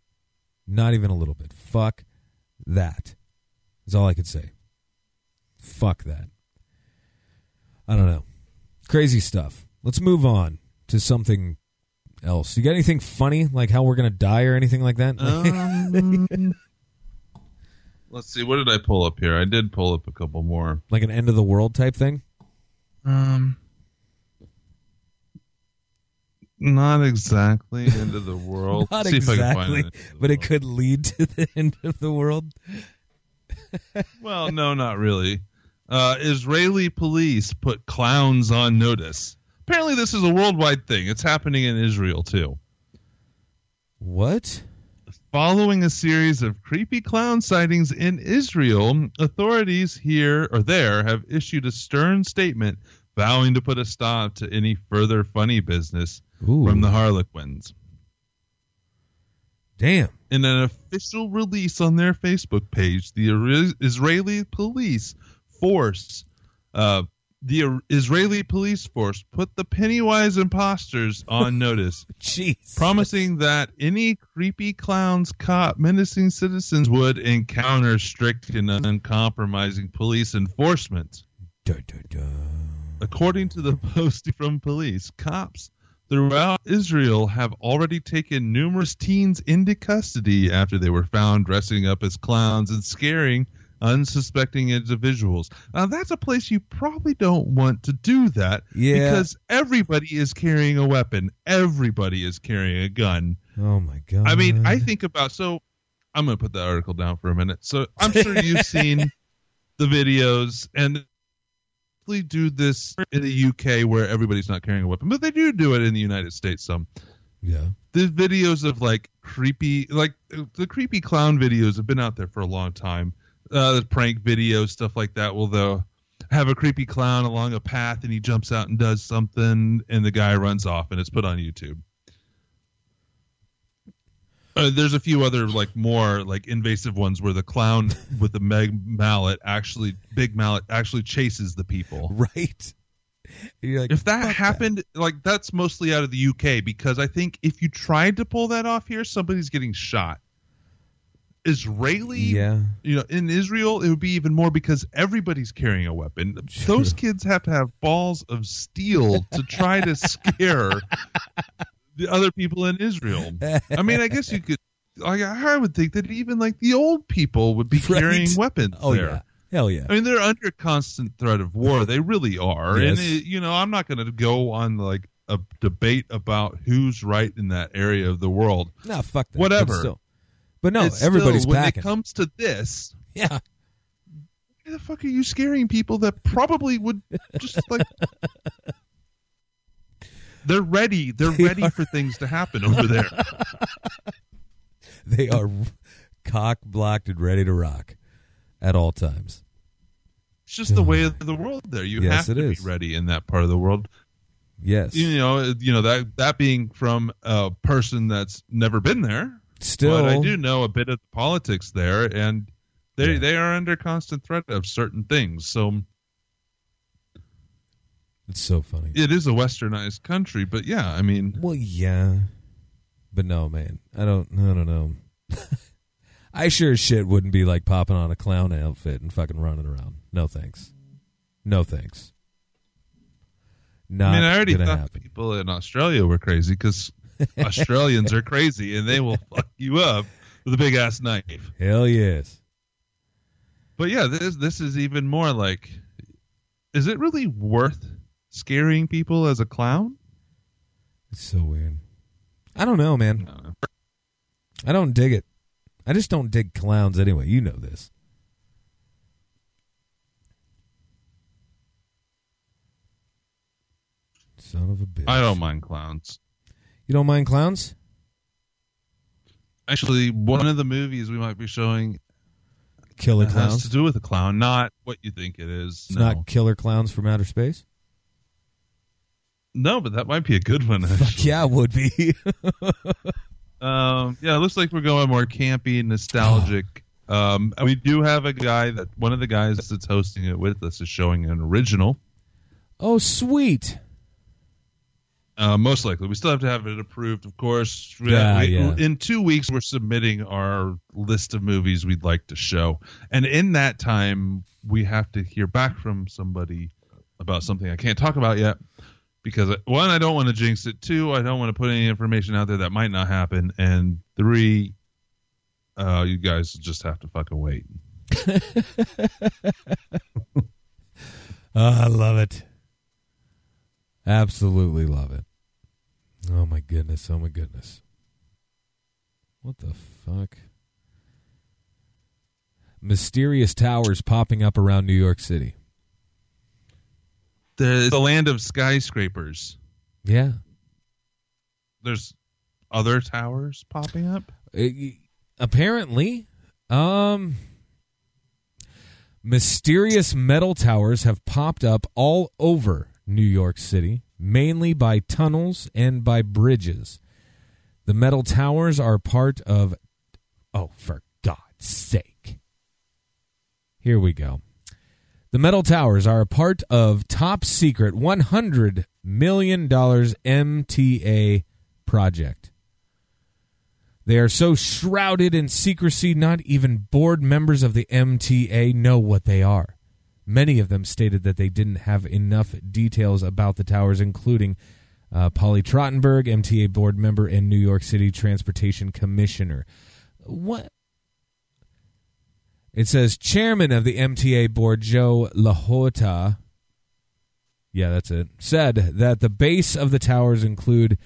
Not even a little bit. Fuck that. Is all I could say. Fuck that. I don't know. Crazy stuff. Let's move on to something else. You got anything funny, like how we're gonna die or anything like that? Um, let's see. What did I pull up here? I did pull up a couple more. like an end of the world type thing? Um, not exactly end of the *laughs* world. Not see if I can find exactly, it. but it could lead to the *laughs* end of the world. Well, no, not really. Uh, Israeli police put clowns on notice. Apparently, this is a worldwide thing. It's happening in Israel too. What? Following a series of creepy clown sightings in Israel, authorities here or there have issued a stern statement vowing to put a stop to any further funny business Ooh. from the Harlequins. Damn. In an official release on their Facebook page, the Israeli police force, uh, the Israeli police force put the Pennywise imposters on *laughs* notice, Jeez. promising that any creepy clowns caught menacing citizens would encounter strict and uncompromising police enforcement. Dun, dun, dun. According to the *laughs* post from police, cops throughout Israel have already taken numerous teens into custody after they were found dressing up as clowns and scaring unsuspecting individuals. Now, that's a place you probably don't want to do that Yeah. because everybody is carrying a weapon, everybody is carrying a gun. Oh my god. I mean, I think about so. I'm going to put that article down for a minute. So I'm sure you've seen *laughs* the videos and they do this in the UK where everybody's not carrying a weapon, but they do do it in the United States some. Yeah. The videos of like creepy, like the creepy clown videos have been out there for a long time. Uh, the prank videos, stuff like that. Will they'll have a creepy clown along a path and he jumps out and does something, and the guy runs off, and it's put on YouTube. Uh, there's a few other like more like invasive ones where the clown with the meg mallet actually big mallet actually chases the people. *laughs* Right. Like, If that happened, like that's mostly out of the UK because I think if you tried to pull that off here, somebody's getting shot. Israeli, Yeah. you know, in Israel, it would be even more because everybody's carrying a weapon. True. Those kids have to have balls of steel to try to *laughs* scare the other people in Israel. I mean, I guess you could. Like, I would think that even like the old people would be *laughs* Right. carrying weapons Oh there. yeah. Hell yeah. I mean, they're under constant threat of war. They really are. Yes. And, it, you know, I'm not going to go on like a debate about who's right in that area of the world. No, fuck that. Whatever. But, no, It's everybody's still, when packing. it comes to this, yeah. why the fuck are you scaring people that probably would just like. *laughs* They're ready. They're They ready are. for things to happen over there. *laughs* they are cock blocked and ready to rock at all times. It's just the way *sighs* of the world there. You Yes, have to is. be ready in that part of the world. Yes. You know, you know that that being from a person that's never been there. Still, but I do know a bit of the politics there, and they Yeah. they are under constant threat of certain things. So it's so funny. it is a westernized country, but yeah, I mean, Well, yeah, but no, man. I don't. I don't know. I sure as shit wouldn't be like popping on a clown outfit and fucking running around. No thanks. No thanks. Not I mean, I already thought happen. people in Australia were crazy because *laughs* Australians are crazy and they will fuck you up with a big ass knife. Hell yes. But yeah, this this is even more like, is it really worth scaring people as a clown? It's so weird. I don't know, man. I don't dig it. I just don't dig clowns anyway. You know this. Son of a bitch. I don't mind clowns. You don't mind clowns? Actually, one of the movies we might be showing Killer has clowns? to do with a clown, not what you think it is. It's no. not killer clowns from outer space? no, but that might be a good one. Fuck yeah, it would be. *laughs* Um, yeah, it looks like we're going more campy, nostalgic. *sighs* Um, we do have a guy that one of the guys that's hosting it with us is showing an original. oh, sweet. Uh, most likely, we still have to have it approved, of course. Yeah, we- yeah. In two weeks, we're submitting our list of movies we'd like to show, and in that time, we have to hear back from somebody about something I can't talk about yet. Because one, I don't want to jinx it. Two, I don't want to put any information out there that might not happen. And three, uh, you guys just have to fucking wait. Oh, *laughs* I love it. Absolutely love it. Oh my goodness. Oh my goodness. What the fuck? Mysterious towers popping up around New York City. The, the land of skyscrapers. Yeah. There's other towers popping up. Uh, apparently, um, mysterious metal towers have popped up all over New York City, mainly by tunnels and by bridges. The metal towers are part of. Oh, for God's sake. Here we go. The metal towers are a part of top secret $100 million MTA project. They are so shrouded in secrecy, not even board members of the MTA know what they are. Many of them stated that they didn't have enough details about the towers, including uh, Polly Trottenberg, MTA board member and New York City Transportation Commissioner. What? It says chairman of the MTA board, Joe Lhota. Yeah, that's it. Said that the base of the towers include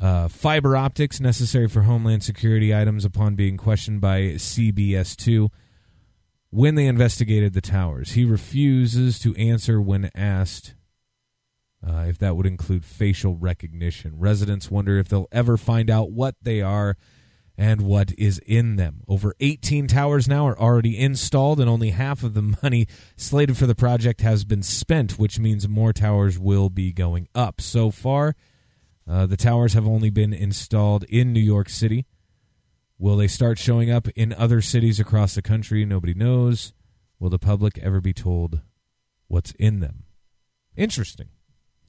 uh, fiber optics necessary for Homeland Security items upon being questioned by CBS2 when they investigated the towers. He refuses to answer when asked uh, if that would include facial recognition. Residents wonder if they'll ever find out what they are and what is in them. Over 18 towers now are already installed, and only half of the money slated for the project has been spent, which means more towers will be going up. So far, uh, the towers have only been installed in New York City. Will they start showing up in other cities across the country? Nobody knows. Will the public ever be told what's in them? Interesting.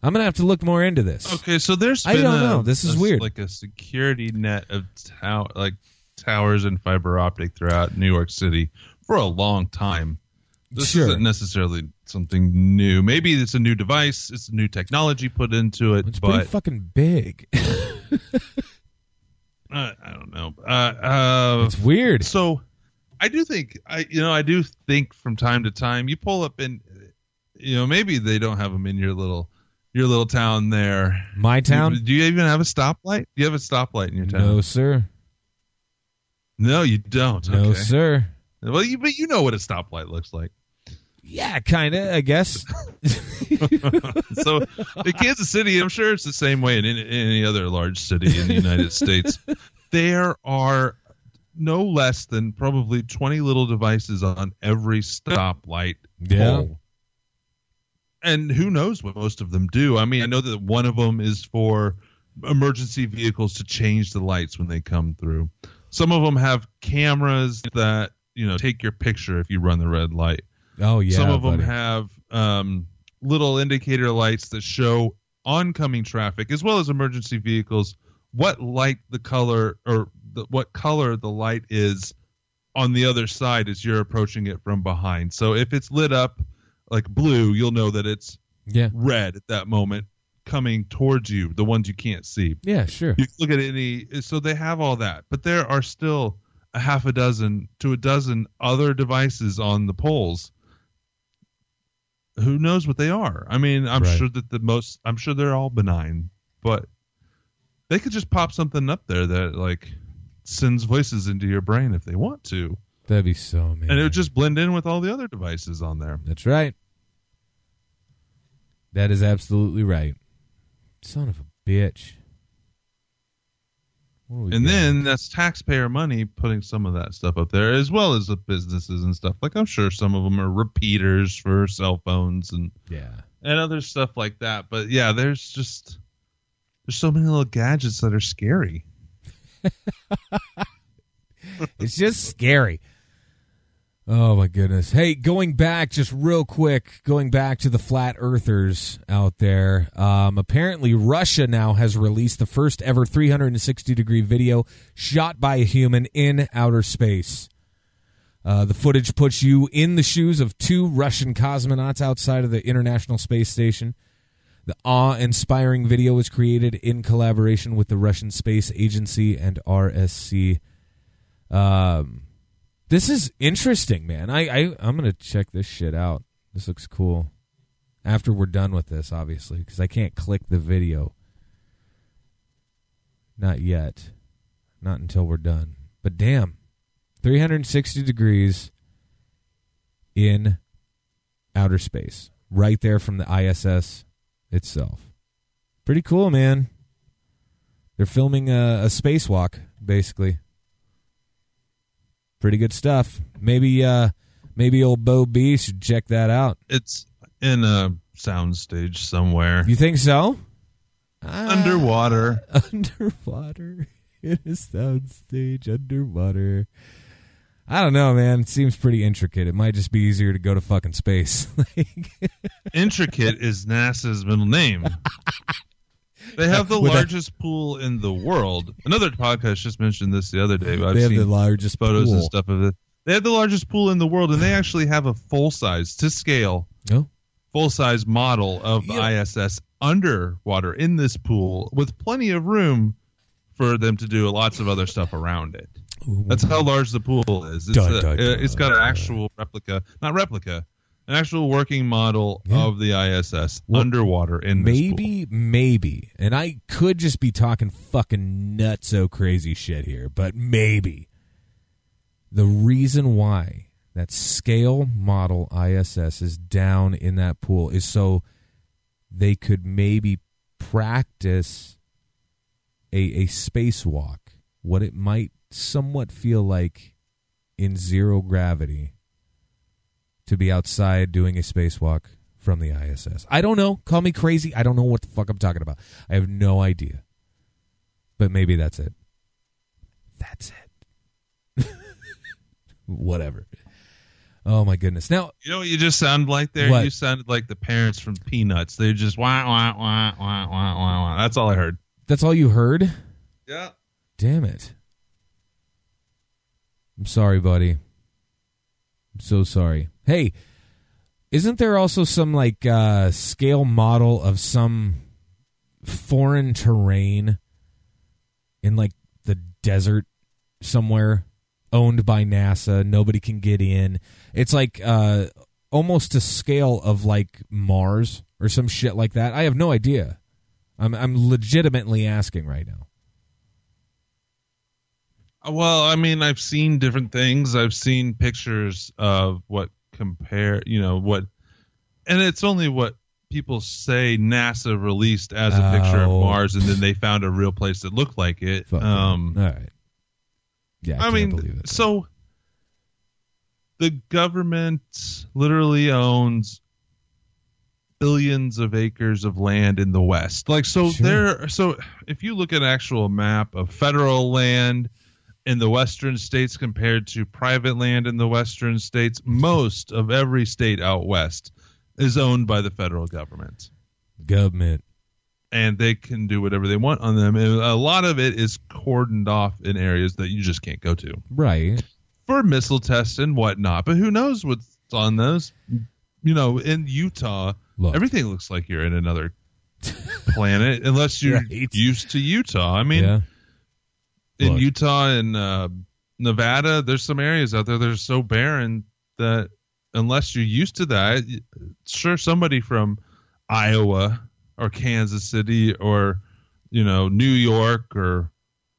I'm gonna have to look more into this. Okay, so there's I been don't a- know. This is weird. Like a security net of like towers and fiber optic throughout New York City for a long time. This Sure. isn't necessarily something new. Maybe it's a new device, it's new technology put into it, It's pretty fucking big. *laughs* uh, I don't know. Uh, uh, it's weird. so I do think I you know I do think from time to time you pull up in you know maybe they don't have them in your little your little town there. My town? Do you even have a stoplight? Do you have a stoplight in your town? No, sir. No, you don't. No, Okay. sir. Well, you, but you know what a stoplight looks like. Yeah, kind of. I guess. *laughs* so in Kansas City, I'm sure it's the same way in any, any other large city in the United *laughs* States. There are no less than probably 20 little devices on every stoplight Yeah. pole. And who knows what most of them do? I mean, I know that one of them is for emergency vehicles to change the lights when they come through. Some of them have cameras that, you know, take your picture if you run the red light. Oh yeah. Some of them have um, little indicator lights that show oncoming traffic as well as emergency vehicles what light the color or the, what color the light is on the other side as you're approaching it from behind. So if it's lit up like blue, you'll know that it's Yeah. red at that moment coming towards you, the ones you can't see. Yeah. Sure. You look at any so they have all that, but there are still a half a dozen to a dozen other devices on the poles. Who knows what they are? I mean, I'm Right. sure that the most I'm sure they're all benign, but they could just pop something up there that like sends voices into your brain if they want to. That'd be so amazing. And it would just blend in with all the other devices on there. That's right. That is absolutely right. Son of a bitch. And doing? then that's taxpayer money putting some of that stuff up there, as well as the businesses and stuff. Like I'm sure some of them are repeaters for cell phones and yeah, and other stuff like that. But yeah, there's just there's so many little gadgets that are scary. *laughs* it's just scary. Oh my goodness. Hey, going back just real quick, going back to the flat earthers out there. Um, apparently Russia now has released the first ever 360 degree video shot by a human in outer space. Uh, the footage puts you in the shoes of two Russian cosmonauts outside of the International Space Station. The awe inspiring video was created in collaboration with the Russian Space Agency and RSC. Um, this is interesting, man. I, I I'm gonna check this shit out. This looks cool. After we're done with this, obviously, because I can't click the video. Not yet. Not until we're done. But damn, 360 degrees in outer space, right there from the ISS itself. Pretty cool, man. They're filming a, a spacewalk, basically. Pretty good stuff. Maybe, uh, maybe old B.o.B should check that out. It's in a soundstage somewhere You think so? Ah, underwater. *laughs* underwater in a soundstage underwater. I don't know, man. It seems pretty intricate. It might just be easier to go to fucking space. *laughs* Intricate is NASA's middle name. *laughs* They have the With a- largest pool in the world. Another podcast just mentioned this the other day. But I've they have seen the largest photos and stuff of it. They have the largest pool in the world, and they actually have a full size to scale, Oh, full size model of the Yeah. ISS underwater in this pool with plenty of room for them to do lots of other stuff around it. That's how large the pool is. It's, Dun, a- dun, dun. it's got an actual replica, not replica, an actual working model Yeah. of the ISS Well, underwater in this pool. maybe, maybe, and I could just be talking fucking nutso oh, crazy shit here, but maybe the reason why that scale model ISS is down in that pool is so they could maybe practice a a spacewalk, what it might somewhat feel like in zero gravity to be outside doing a spacewalk from the ISS. I don't know. Call me crazy. I don't know what the fuck I'm talking about. I have no idea. But maybe that's it. That's it. *laughs* Whatever. Oh my goodness. Now, You know what you just sounded like there? What? You sounded like the parents from Peanuts. They just wah wah wah wah wah wah wah. That's all I heard. that's all you heard? Yeah. Damn it. I'm sorry, buddy. So sorry. Hey, isn't there also some like uh scale model of some foreign terrain in like the desert somewhere owned by NASA, nobody can get in. It's like uh almost a scale of like Mars or some shit like that. I have no idea. I'm I'm legitimately asking right now. Well, I mean, I've seen different things. I've seen pictures of what compare, you know, what, and it's only what people say NASA released as a picture of Oh. Mars, and then they found a real place that looked like it. Fuck Um, all right. Yeah, I, I, can't mean, believe it. so the government literally owns billions of acres of land in the West. Like, so Sure. there, so if you look at an actual map of federal land in the Western states compared to private land in the Western states, most of every state out West is owned by the federal government. Government. And they can do whatever they want on them. And a lot of it is cordoned off in areas that you just can't go to Right. for missile tests and whatnot. But who knows what's on those? You know, in Utah, Look. everything looks like you're in another planet, unless you're *laughs* Right. used to Utah. I mean, yeah. In Look. Utah and uh, Nevada, there's some areas out there that are so barren that unless you're used to that, sure, somebody from Iowa or Kansas City or you know New York or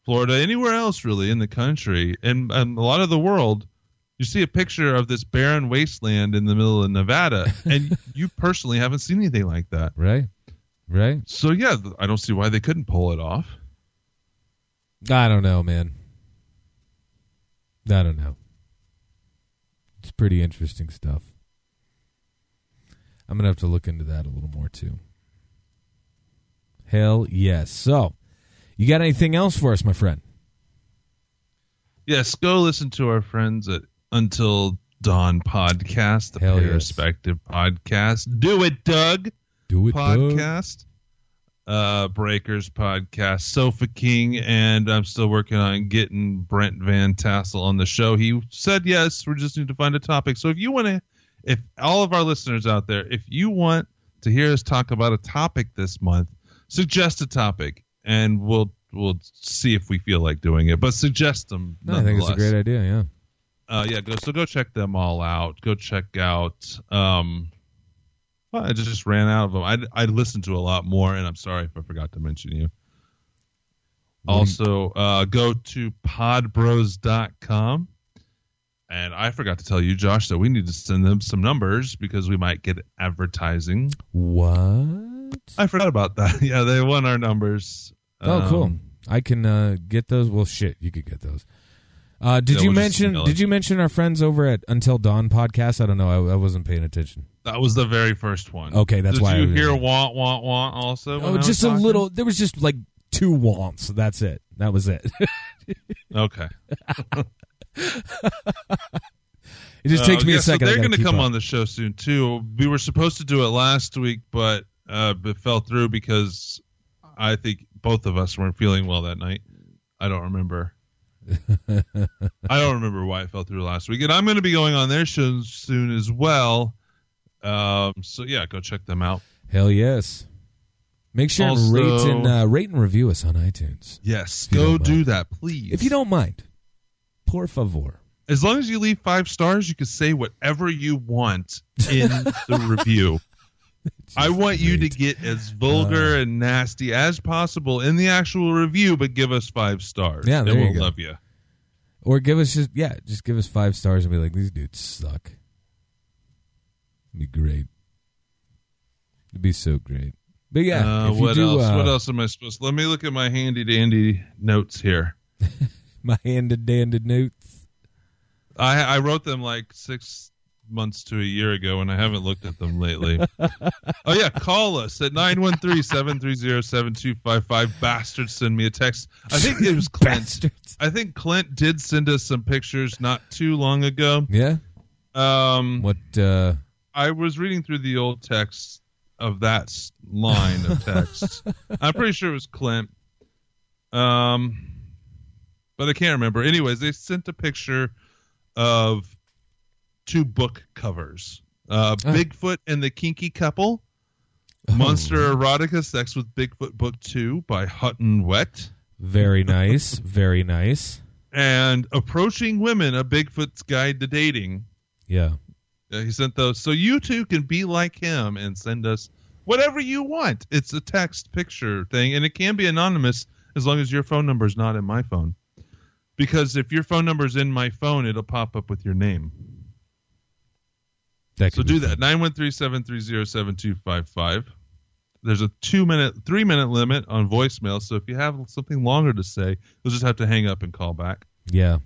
Florida, anywhere else really in the country, and, and a lot of the world, you see a picture of this barren wasteland in the middle of Nevada, *laughs* and you personally haven't seen anything like that. Right. Right. So yeah, I don't see why they couldn't pull it off. I don't know, man. I don't know. It's pretty interesting stuff. I'm gonna have to look into that a little more too. Hell yes. So, you got anything else for us, my friend? Yes, go listen to our friends at Until Dawn podcast, the Hell yes. respective podcast. Do it, Doug Do it, Doug. Uh, Breakers podcast, Sofa King, and I'm still working on getting Brent Van Tassel on the show. He said yes. We just need to find a topic. So if you want to, if all of our listeners out there, if you want to hear us talk about a topic this month, suggest a topic, and we'll we'll see if we feel like doing it. But suggest them. No, I think it's a great idea. Yeah. uh yeah go so go check them all out go check out um well, i just, ran out of them I, I listened to a lot more and i'm sorry if i forgot to mention you also uh go to podbros.com and i forgot to tell you josh that we need to send them some numbers because we might get advertising What? i forgot about that *laughs* yeah they want our numbers Oh, cool. Um, I can uh, get those. Well, shit, you could get those. Uh, did Yeah, you we'll mention? Did you mention our friends over at Until Dawn podcast? I don't know. I, I wasn't paying attention. That was the very first one Okay, that's Did why I you hear want want want also Oh, just a little. There was just like two wants. That's it. That was it. *laughs* okay *laughs* it just takes Uh, me yeah, a second. So they're going to come up. on the show soon too. We were supposed to do it last week, but uh, it fell through because I think both of us weren't feeling well that night. I don't remember. *laughs* I don't remember why it fell through last week, and I'm going to be going on their show soon as well. Um, so yeah, go check them out. Hell yes. Make sure and rate and uh, rate and review us on iTunes Yes, go mind. that, please. if you don't mind. Por favor. as long as you leave five stars, you can say whatever you want in the *laughs* review. I want you to get as vulgar Uh. and nasty as possible in the actual review, but give us five stars. Yeah, there and you we'll go. love you. Or give us just yeah, just give us five stars and be like, these dudes suck. It'd be great. It'd be so great. But yeah, Uh, what do, else? Uh, what else am I supposed? Let me look at my handy dandy notes here. *laughs* My handy dandy notes. I I wrote them like six months to a year ago, and I haven't looked at them lately. *laughs* oh yeah, call us at 913-730-7255. Bastards, send me a text. I think it was Clint. Bastards. I think Clint did send us some pictures not too long ago. Yeah. Um, What? uh I was reading through the old text of that line of text. *laughs* I'm pretty sure it was Clint. Um, but I can't remember. Anyways, they sent a picture of two book covers. Uh, Oh. Bigfoot and the Kinky Couple. Monster Erotica Sex with Bigfoot Book 2 by Hutton Wet. Very nice. Very nice. And Approaching Women, a Bigfoot's Guide to Dating. Yeah. Uh, he sent those. So you too can be like him and send us whatever you want. It's a text picture thing, and it can be anonymous as long as your phone number is not in my phone. Because if your phone number is in my phone, it'll pop up with your name. That So do that. fun. 913 730 7255. There's a two minute, three minute limit on voicemail. So if you have something longer to say, you'll just have to hang up and call back. Yeah.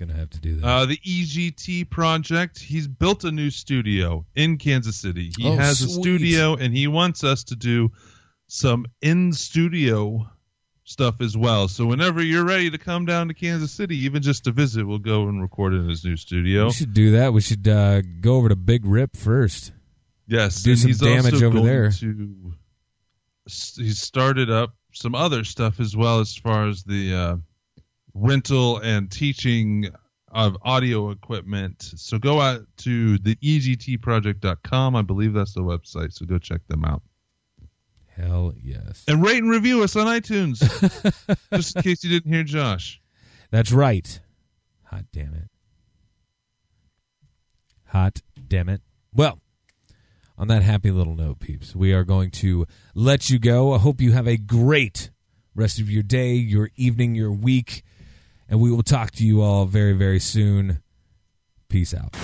Gonna have to do that. Uh, the EGT project. He's built a new studio in Kansas City. He Oh, has a studio, and he wants us to do some in studio stuff as well. So whenever you're ready to come down to Kansas City, even just to visit, we'll go and record in his new studio. we should do that. We should uh, go over to Big Rip first. Yes, do some he's damage over there. To, he's started up some other stuff as well as far as the uh, rental and teaching of audio equipment. So go out to the egtproject.com. I believe that's the website. So go check them out. Hell yes. And rate and review us on iTunes. *laughs* just in case you didn't hear Josh. That's right. Hot damn it. Hot damn it. Well, on that happy little note, peeps, we are going to let you go. I hope you have a great rest of your day, your evening, your week, and we will talk to you all very, very soon. Peace out.